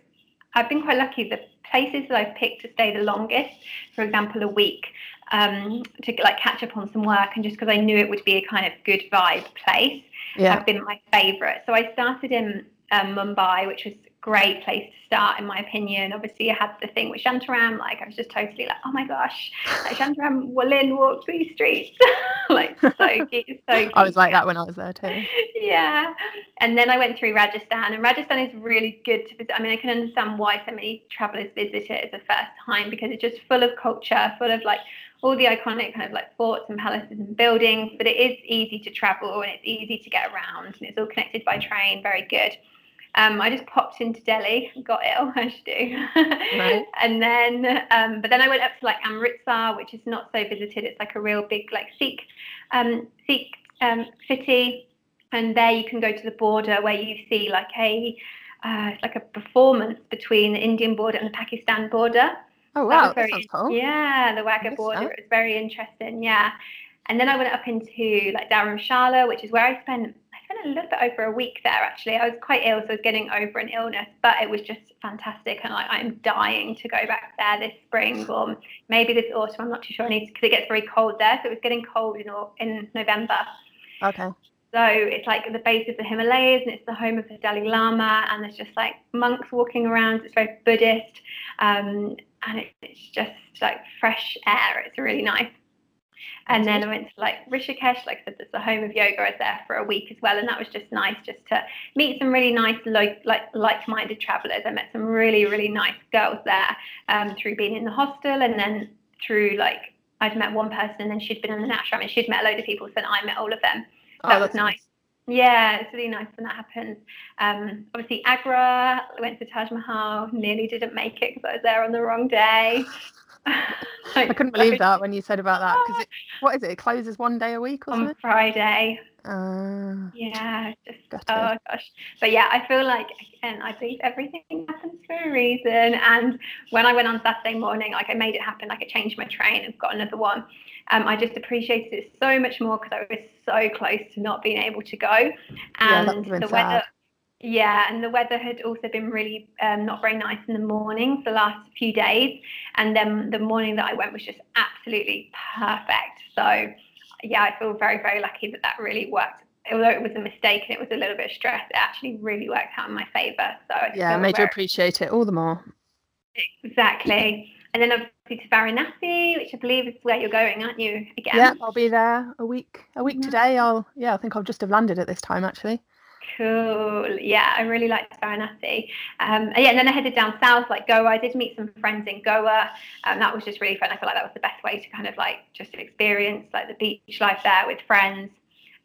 I've been quite lucky. The places that I've picked to stay the longest, for example, a week, um, to like catch up on some work, and just because I knew it would be a kind of good vibe place, yeah. have been my favourite. So I started in um, Mumbai, which was great place to start, in my opinion. Obviously, I had the thing with Shantaram. Like, I was just totally like, oh my gosh, like Shantaram Walin walked these streets. *laughs* like, so *laughs* cute, so cute. I was like that when I was there too. yeah. And then I went through Rajasthan, and Rajasthan is really good to visit. I mean, I can understand why so many travelers visit it as a first time because it's just full of culture, full of like all the iconic kind of like forts and palaces and buildings, but it is easy to travel and it's easy to get around and it's all connected by train, very good. Um, I just popped into Delhi, got ill, as you do, Right. *laughs* and then, um, but then I went up to like Amritsar, which is not so visited. It's like a real big like Sikh, um, Sikh um, city, and there you can go to the border where you see like a, uh, it's like a performance between the Indian border and the Pakistan border. Oh That wow, that very, sounds cool. yeah, the Wagah border. that. It was very interesting, yeah. And then I went up into like Dharamshala, which is where I spent A little bit over a week there actually. I was quite ill, so I was getting over an illness, but it was just fantastic, and like I'm dying to go back there this spring or maybe this autumn. I'm not too sure. I need because it gets very cold there, so it was getting cold in in November. Okay. So it's like the base of the Himalayas, and it's the home of the Dalai Lama, and there's just like monks walking around. It's very Buddhist, um, and it, it's just like fresh air. It's really nice. And then I went to like Rishikesh, like I said, there's the home of yoga. I was there for a week as well, and that was just nice, just to meet some really nice, lo- like like-minded travelers. I met some really, really nice girls there um, through being in the hostel, and then through like I'd met one person, and then she'd been in the ashram, and she'd met a load of people, so then I met all of them. Oh, That was that's nice. Yeah, it's really nice when that happens. Um, obviously, Agra, I went to Taj Mahal, nearly didn't make it because I was there on the wrong day. *laughs* I couldn't believe that *laughs* when you said about that because what is it? It closes one day a week or On something. Friday. Uh, Yeah, just oh gosh. But yeah, I feel like again, I believe everything happens for a reason. And when I went on Saturday morning, like I made it happen. Like I changed my train and got another one. Um, I just appreciated it so much more because I was so close to not being able to go. Yeah, And been the sad. Yeah, and the weather had also been really um, not very nice in the morning for the last few days. And then the morning that I went was just absolutely perfect. So, yeah, I feel very, very lucky that that really worked. Although it was a mistake and it was a little bit of stress, it actually really worked out in my favour. So I yeah, made you appreciate it all the more. exactly. And then obviously to Varanasi, which I believe is where you're going, aren't you? Again. Yeah, I'll be there a week. A week Yeah. today. I'll. Yeah, I think I'll just have landed at this time actually. Cool. Yeah, I really liked Varanasi. Um, yeah, and then I headed down south, like Goa. I did meet some friends in Goa. Um, that was just really fun. I feel like that was the best way to kind of like just experience like the beach life there with friends.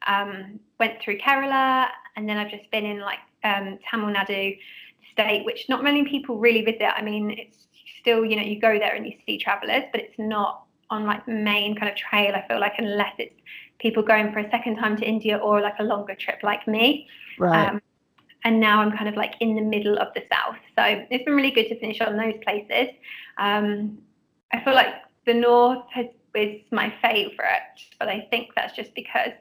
Um, went through Kerala, and then I've just been in like um, Tamil Nadu state, which not many people really visit. I mean, it's still you know you go there and you see travellers, but it's not on like main kind of trail. I feel like unless it's people going for a second time to India or like a longer trip like me. Right. Um, and now I'm kind of like in the middle of the south. So it's been really good to finish on those places. Um, I feel like the north has, is my favourite, but I think that's just because,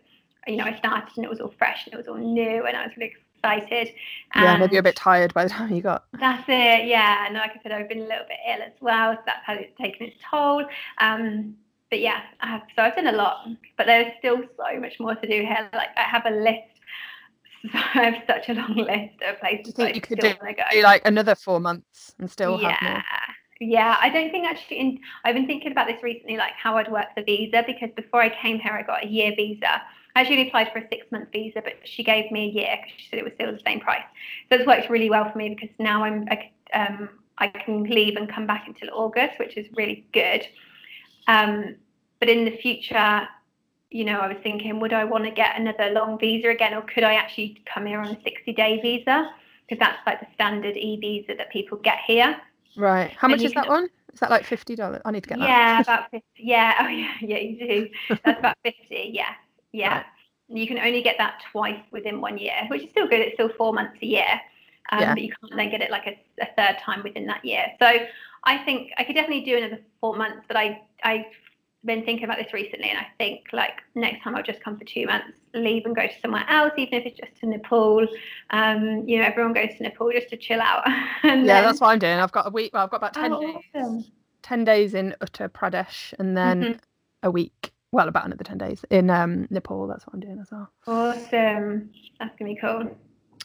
you know, I started and it was all fresh and it was all new and I was really excited. yeah, maybe a bit tired by the time you got. *laughs* That's it, yeah. And like I said, I've been a little bit ill as well, so that's how it's taken its toll. Um, but yeah, I have, so I've done a lot, but there's still so much more to do here. Like I have a list. So *laughs* I have such a long list of places think that you could do- to go. Do like another four months and still yeah. have more. Yeah, I don't think actually. In, I've been thinking about this recently, like how I'd work the visa, because before I came here, I got a year visa. I actually applied for a six month visa, but she gave me a year because she said it was still the same price. So it's worked really well for me because now I'm I, um, I can leave and come back until August, which is really good. Um, but in the future, you know, I was thinking, would I want to get another long visa again, or could I actually come here on a 60 day visa? Because that's like the standard e visa that people get here. Right. How And much is that one? Is that like fifty dollars? I need to get that. Yeah, *laughs* about 50. Yeah, oh yeah, *laughs* yeah, you do. That's about 50. Yeah, yeah. Right. You can only get that twice within one year, which is still good. It's still four months a year. Um, Yeah. But you can't then get it like a, a third time within that year. So I think I could definitely do another four months, but I, I've been thinking about this recently and I think like next time I'll just come for two months, leave and go to somewhere else, even if it's just to Nepal. Um, you know, everyone goes to Nepal just to chill out. *laughs* Yeah, then, that's what I'm doing. I've got a week. Well, I've got about ten oh, days. awesome. Ten days in Uttar Pradesh, and then Mhm. a week. Well, about another ten days in um, Nepal. That's what I'm doing as well. Awesome. That's gonna be cool.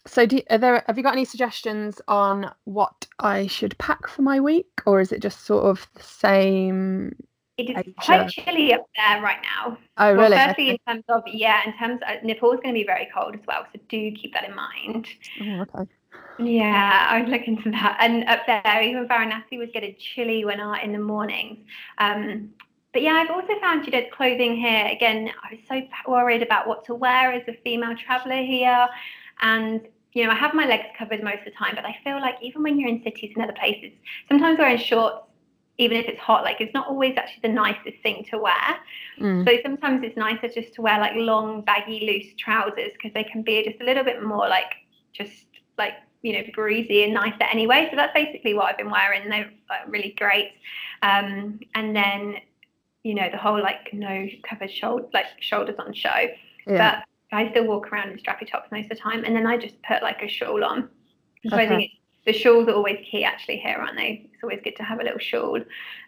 So, do are there? Have you got any suggestions on what I should pack for my week, or is it just sort of the same? It is Asia. quite chilly up there right now. Oh, well, really? firstly, Okay. in terms of yeah, in terms of nepal is going to be very cold as well, so do keep that in mind. Oh, okay. Yeah, I would look into that. And up there, even Varanasi was getting chilly when I in the mornings. Um, but yeah, I've also found you know clothing here. Again, I was so worried about what to wear as a female traveller here, and you know, I have my legs covered most of the time, but I feel like even when you're in cities and other places, sometimes wearing shorts, even if it's hot, like it's not always actually the nicest thing to wear. Mm. So sometimes it's nicer just to wear like long, baggy, loose trousers because they can be just a little bit more like just like you know breezy and nicer anyway. So that's basically what I've been wearing. They're like, really great. Um, and then you know the whole like no covered shoulder like shoulders on show. Yeah. But I still walk around in strappy tops most of the time, and then I just put like a shawl on. So okay. I think the shawls are always key actually here, aren't they? It's always good to have a little shawl,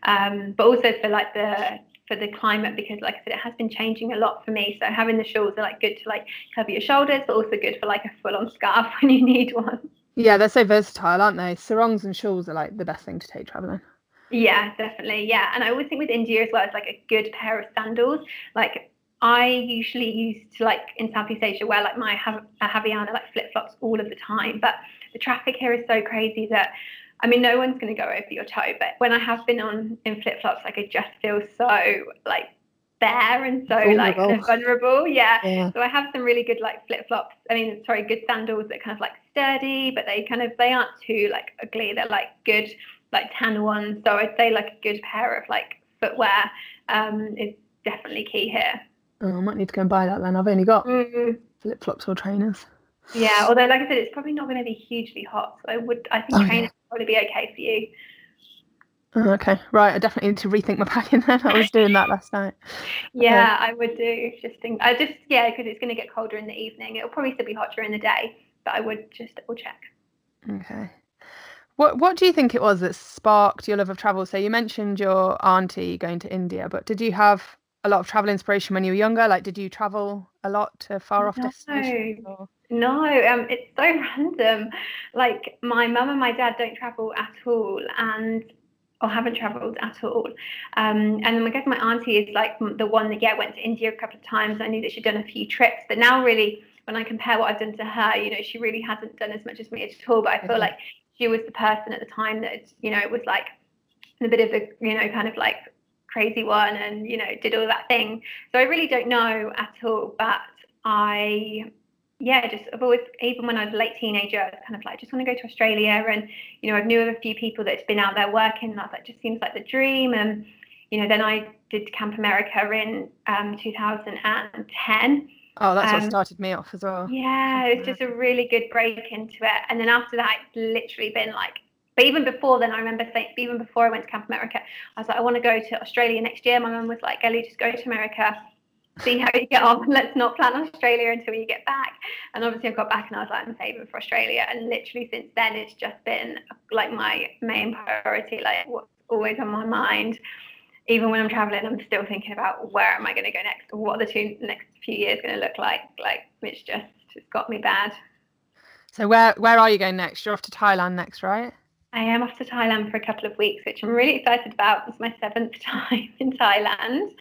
um, but also for like the for the climate because like I said, it has been changing a lot for me. So having the shawls are like good to like cover your shoulders, but also good for like a full on scarf *laughs* when you need one. Yeah, they're so versatile, aren't they? Sarongs and shawls are like the best thing to take traveling. Yeah, definitely. Yeah. And I always think with India as well, it's like a good pair of sandals. Like I usually used to like in Southeast Asia wear like my Havaiana like flip flops all of the time, but the traffic here is so crazy that I mean no one's going to go over your toe. But when I have been on in flip flops, like I just feel so like bare and so vulnerable. like *laughs* vulnerable. Yeah. yeah. So I have some really good like flip flops. I mean, sorry, good sandals that kind of like sturdy, but they kind of they aren't too like ugly. They're like good like tan ones. So I'd say like a good pair of like footwear um, is definitely key here. Oh, I might need to go and buy that then. I've only got mm-hmm. flip flops or trainers. Yeah, although like I said, it's probably not going to be hugely hot. So I would, I think oh, trainers yeah. would probably be okay for you. Oh, okay, right. I definitely need to rethink my packing then. I was doing that last night. Yeah, okay. I would do. Just think, I just yeah, because it's going to get colder in the evening. It'll probably still be hot during the day, but I would just double check. Okay. What What do you think it was that sparked your love of travel? So you mentioned your auntie going to India, but did you have a lot of travel inspiration when you were younger? Like, did you travel a lot to far off no, destinations? Or? No, um, it's so *laughs* random. Like, my mum and my dad don't travel at all, and or haven't travelled at all. Um, and I guess my auntie is like the one that yeah went to India a couple of times. I knew that she'd done a few trips, but now really when I compare what I've done to her, you know, she really hasn't done as much as me at all. But I feel like she was the person at the time that you know it was like a bit of a you know kind of like crazy one and you know did all that thing so i really don't know at all but i yeah just i've always even when i was a late teenager i was kind of like just want to go to australia and you know i knew of a few people that's been out there working and i was like just seems like the dream and you know then i did camp america in um, 2010 Oh, that's um, what started me off as well. Yeah, it was just a really good break into it. And then after that, it's literally been like but even before then, I remember saying, even before I went to Camp America, I was like, I want to go to Australia next year. My mum was like, Ellie, just go to America, see how you get on. *laughs* Let's not plan Australia until you get back. And obviously, I got back and I was like, I'm saving for Australia. And literally since then, it's just been like my main priority, like what's always on my mind. Even when I'm traveling, I'm still thinking about where am I going to go next? What are the two next few years going to look like? Like, it's just, it's got me bad. So where where are you going next? You're off to Thailand next, right? I am off to Thailand for a couple of weeks, which I'm really excited about. It's my seventh *laughs* time in Thailand.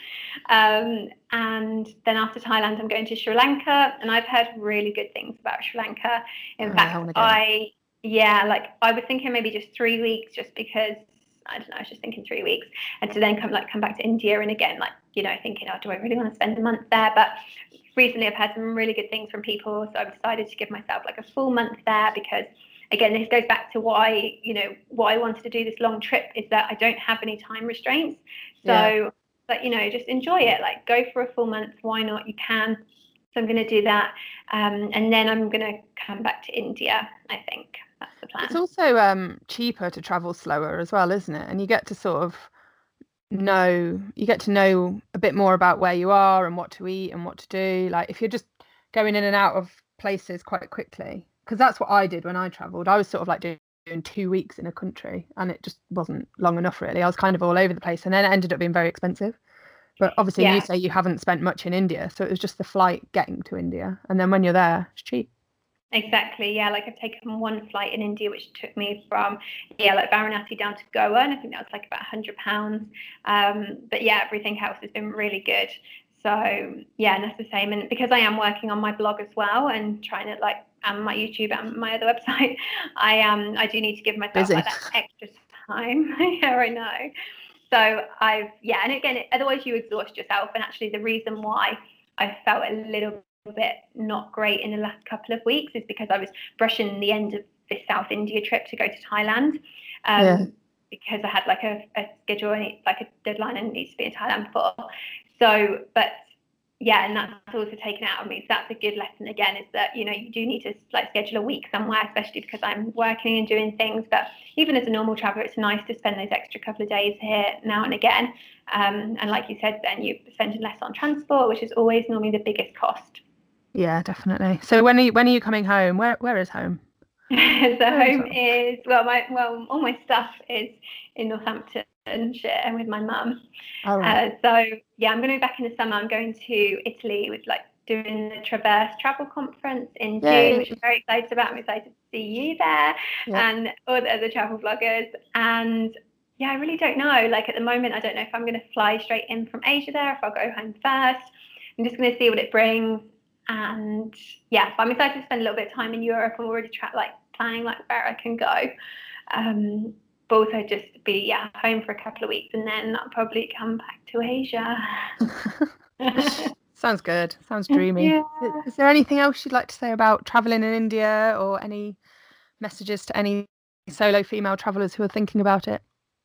Um, and then after Thailand, I'm going to Sri Lanka. And I've heard really good things about Sri Lanka. In oh, fact, I, yeah, like I was thinking maybe just three weeks just because I don't know, I was just thinking three weeks. And to then come like come back to India and again, like, you know, thinking, oh, do I really want to spend a month there? But recently I've heard some really good things from people. So I've decided to give myself like a full month there because again, this goes back to why, you know, why I wanted to do this long trip is that I don't have any time restraints. So, yeah. but, you know, just enjoy it. Like, go for a full month. Why not? You can. So I'm going to do that. Um, and then I'm going to come back to India, I think. That's the plan. It's also um, cheaper to travel slower as well, isn't it? And you get to sort of know, you get to know a bit more about where you are and what to eat and what to do. Like, if you're just going in and out of places quite quickly, because that's what I did when I travelled. I was sort of like doing, doing two weeks in a country, and it just wasn't long enough really. I was kind of all over the place, and then it ended up being very expensive. But obviously, yeah. you say you haven't spent much in India, so it was just the flight getting to India, and then when you're there, it's cheap. Exactly, yeah. Like I've taken one flight in India, which took me from yeah, like Varanasi down to Goa, and I think that was like about hundred pounds. Um, but yeah, everything else has been really good. So yeah, and that's the same. And because I am working on my blog as well and trying to like and my YouTube and my other website, *laughs* I um I do need to give myself like, that extra time. *laughs* yeah, I know. So I've yeah, and again, otherwise you exhaust yourself. And actually, the reason why I felt a little bit not great in the last couple of weeks is because I was brushing the end of this South India trip to go to Thailand. Um, yeah. Because I had like a, a schedule, like a deadline, and needs to be in Thailand for. So, but yeah, and that's also taken out of me. So that's a good lesson again, is that you know you do need to like schedule a week somewhere, especially because I'm working and doing things. But even as a normal traveller, it's nice to spend those extra couple of days here now and again. Um, and like you said, then you're spending less on transport, which is always normally the biggest cost. Yeah, definitely. So when are you, when are you coming home? Where where is home? *laughs* so home is well, my well, all my stuff is in Northampton and shit and with my mum. Right. uh, so yeah, I'm going to be back in the summer. I'm going to Italy with like doing the Traverse Travel Conference in June, which I'm very excited about. I'm excited to see you there yeah. and all the other travel bloggers. And yeah, I really don't know. Like at the moment, I don't know if I'm going to fly straight in from Asia there, if I'll go home first. I'm just going to see what it brings. And yeah, so I'm excited to spend a little bit of time in Europe. I'm already tra- like planning like where I can go. Um, but also just be yeah home for a couple of weeks and then I'll probably come back to Asia. *laughs* Sounds good. Sounds dreamy. Yeah. Is there anything else you'd like to say about traveling in India or any messages to any solo female travelers who are thinking about it?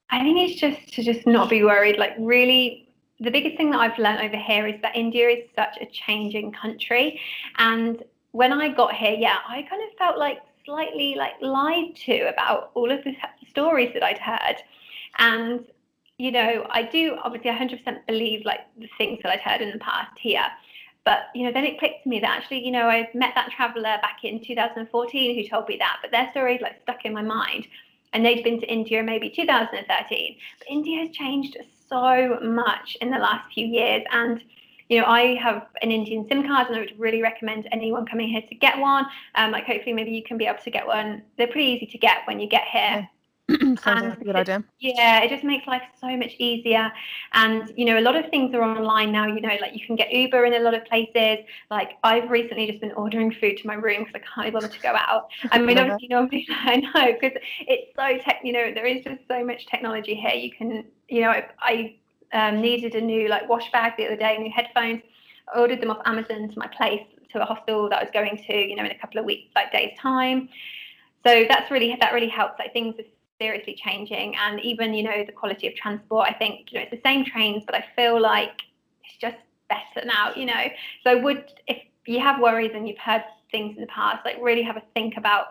I think it's just to just not be worried. Like really the biggest thing that I've learned over here is that India is such a changing country. And when I got here, yeah, I kind of felt like slightly like lied to about all of the stories that I'd heard. And, you know, I do obviously 100% believe like the things that I'd heard in the past here. But, you know, then it clicked to me that actually, you know, I met that traveler back in 2014 who told me that, but their story like stuck in my mind. And they'd been to India maybe 2013. But India has changed so much in the last few years. And you know, I have an Indian SIM card, and I would really recommend anyone coming here to get one. Um, like, hopefully, maybe you can be able to get one. They're pretty easy to get when you get here. *clears throat* Sounds like a good idea. Yeah, it just makes life so much easier. And you know, a lot of things are online now. You know, like you can get Uber in a lot of places. Like I've recently just been ordering food to my room because I can't bother to go out. *laughs* I mean, obviously, normally *laughs* I know because it's so tech. You know, there is just so much technology here. You can, you know, I um, needed a new like wash bag the other day, new headphones. I ordered them off Amazon to my place to a hostel that I was going to, you know, in a couple of weeks, like days time. So that's really that really helps. Like things are seriously changing, and even you know the quality of transport. I think you know it's the same trains, but I feel like it's just better now. You know, so I would if you have worries and you've heard things in the past, like really have a think about,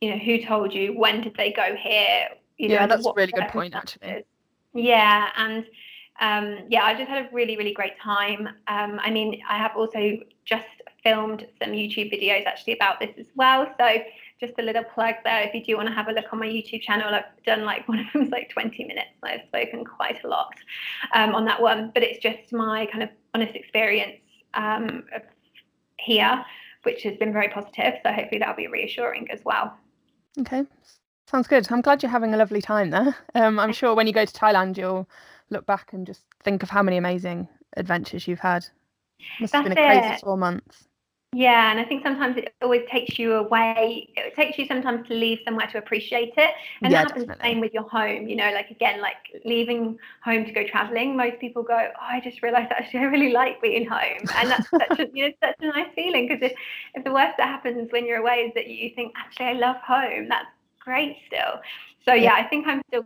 you know, who told you, when did they go here. You yeah, know, that's a really good point, actually. Yeah, and um, yeah, I just had a really, really great time. Um, I mean, I have also just filmed some YouTube videos actually about this as well. So just a little plug there. If you do want to have a look on my YouTube channel, I've done like *laughs* one of them's like 20 minutes. I've spoken quite a lot um, on that one, but it's just my kind of honest experience um, here, which has been very positive. So hopefully that'll be reassuring as well. Okay, sounds good. I'm glad you're having a lovely time there. *laughs* Um, I'm sure when you go to Thailand, you'll look back and just think of how many amazing adventures you've had. Must That's have been a crazy it. four months. Yeah, and I think sometimes it always takes you away. It takes you sometimes to leave somewhere to appreciate it, and yeah, that happens definitely. the same with your home. You know, like again, like leaving home to go traveling. Most people go, "Oh, I just realised actually I really like being home," and that's *laughs* such a you know such a nice feeling because if if the worst that happens when you're away is that you think actually I love home, that's great still. So yeah, yeah I think I'm still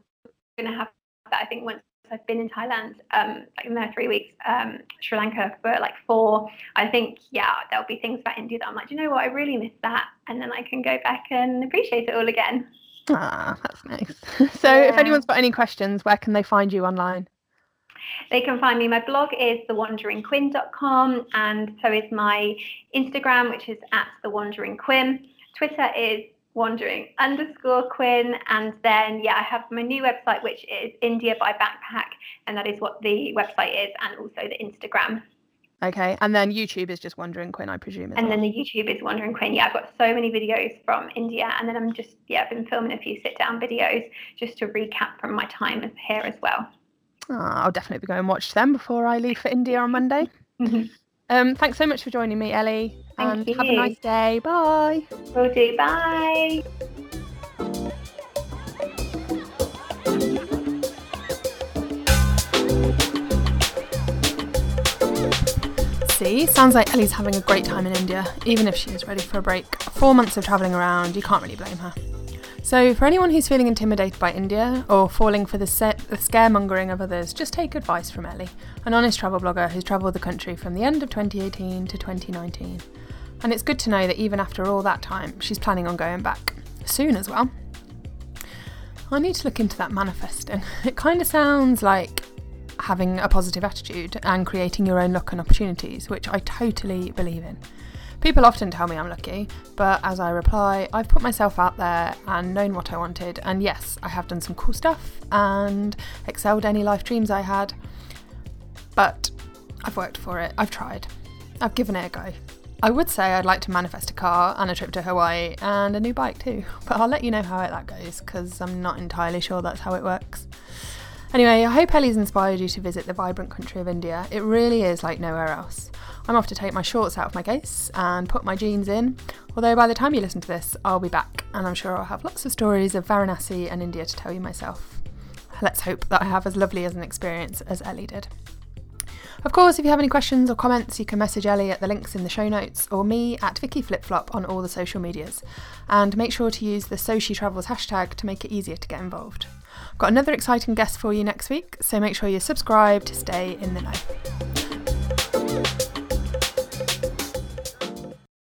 going to have that. I think once I've been in Thailand, um, like in there three weeks, um, Sri Lanka for like four. I think, yeah, there'll be things about India that I'm like, you know what, I really miss that. And then I can go back and appreciate it all again. Ah, that's nice. *laughs* so yeah. if anyone's got any questions, where can they find you online? They can find me. My blog is thewanderingquinn.com, and so is my Instagram, which is at thewanderingquinn. Twitter is wandering underscore Quinn. And then, yeah, I have my new website, which is India by Backpack. And that is what the website is, and also the Instagram. Okay. And then YouTube is just Wandering Quinn, I presume. and well. then the YouTube is Wandering Quinn. Yeah, I've got so many videos from India. And then I'm just, yeah, I've been filming a few sit down videos just to recap from my time here as well. Oh, I'll definitely go and watch them before I leave for India on Monday. *laughs* Um, thanks so much for joining me, Ellie. Thank and you. have a nice day. Bye. Will do. Bye. See, Sounds like Ellie's having a great time in India, even if she is ready for a break. Four months of travelling around, you can't really blame her. So, for anyone who's feeling intimidated by India or falling for the, se- the scaremongering of others, just take advice from Ellie, an honest travel blogger who's travelled the country from the end of 2018 to 2019. And it's good to know that even after all that time, she's planning on going back. Soon as well. I need to look into that manifesting. *laughs* It kind of sounds like having a positive attitude and creating your own luck and opportunities, which I totally believe in. People often tell me I'm lucky, but as I reply, I've put myself out there and known what I wanted, and yes, I have done some cool stuff and excelled any life dreams I had, but I've worked for it, I've tried, I've given it a go. I would say I'd like to manifest a car and a trip to Hawaii and a new bike too, *laughs* but I'll let you know how that goes because I'm not entirely sure that's how it works. Anyway, I hope Ellie's inspired you to visit the vibrant country of India. It really is like nowhere else. I'm off to take my shorts out of my case and put my jeans in, although by the time you listen to this, I'll be back and I'm sure I'll have lots of stories of Varanasi and India to tell you myself. Let's hope that I have as lovely as an experience as Ellie did. Of course, if you have any questions or comments, you can message Ellie at the links in the show notes or me at Vicky on all the social medias. And make sure to use the So She Travels hashtag to make it easier to get involved. Got another exciting guest for you next week, so make sure you subscribe to stay in the know.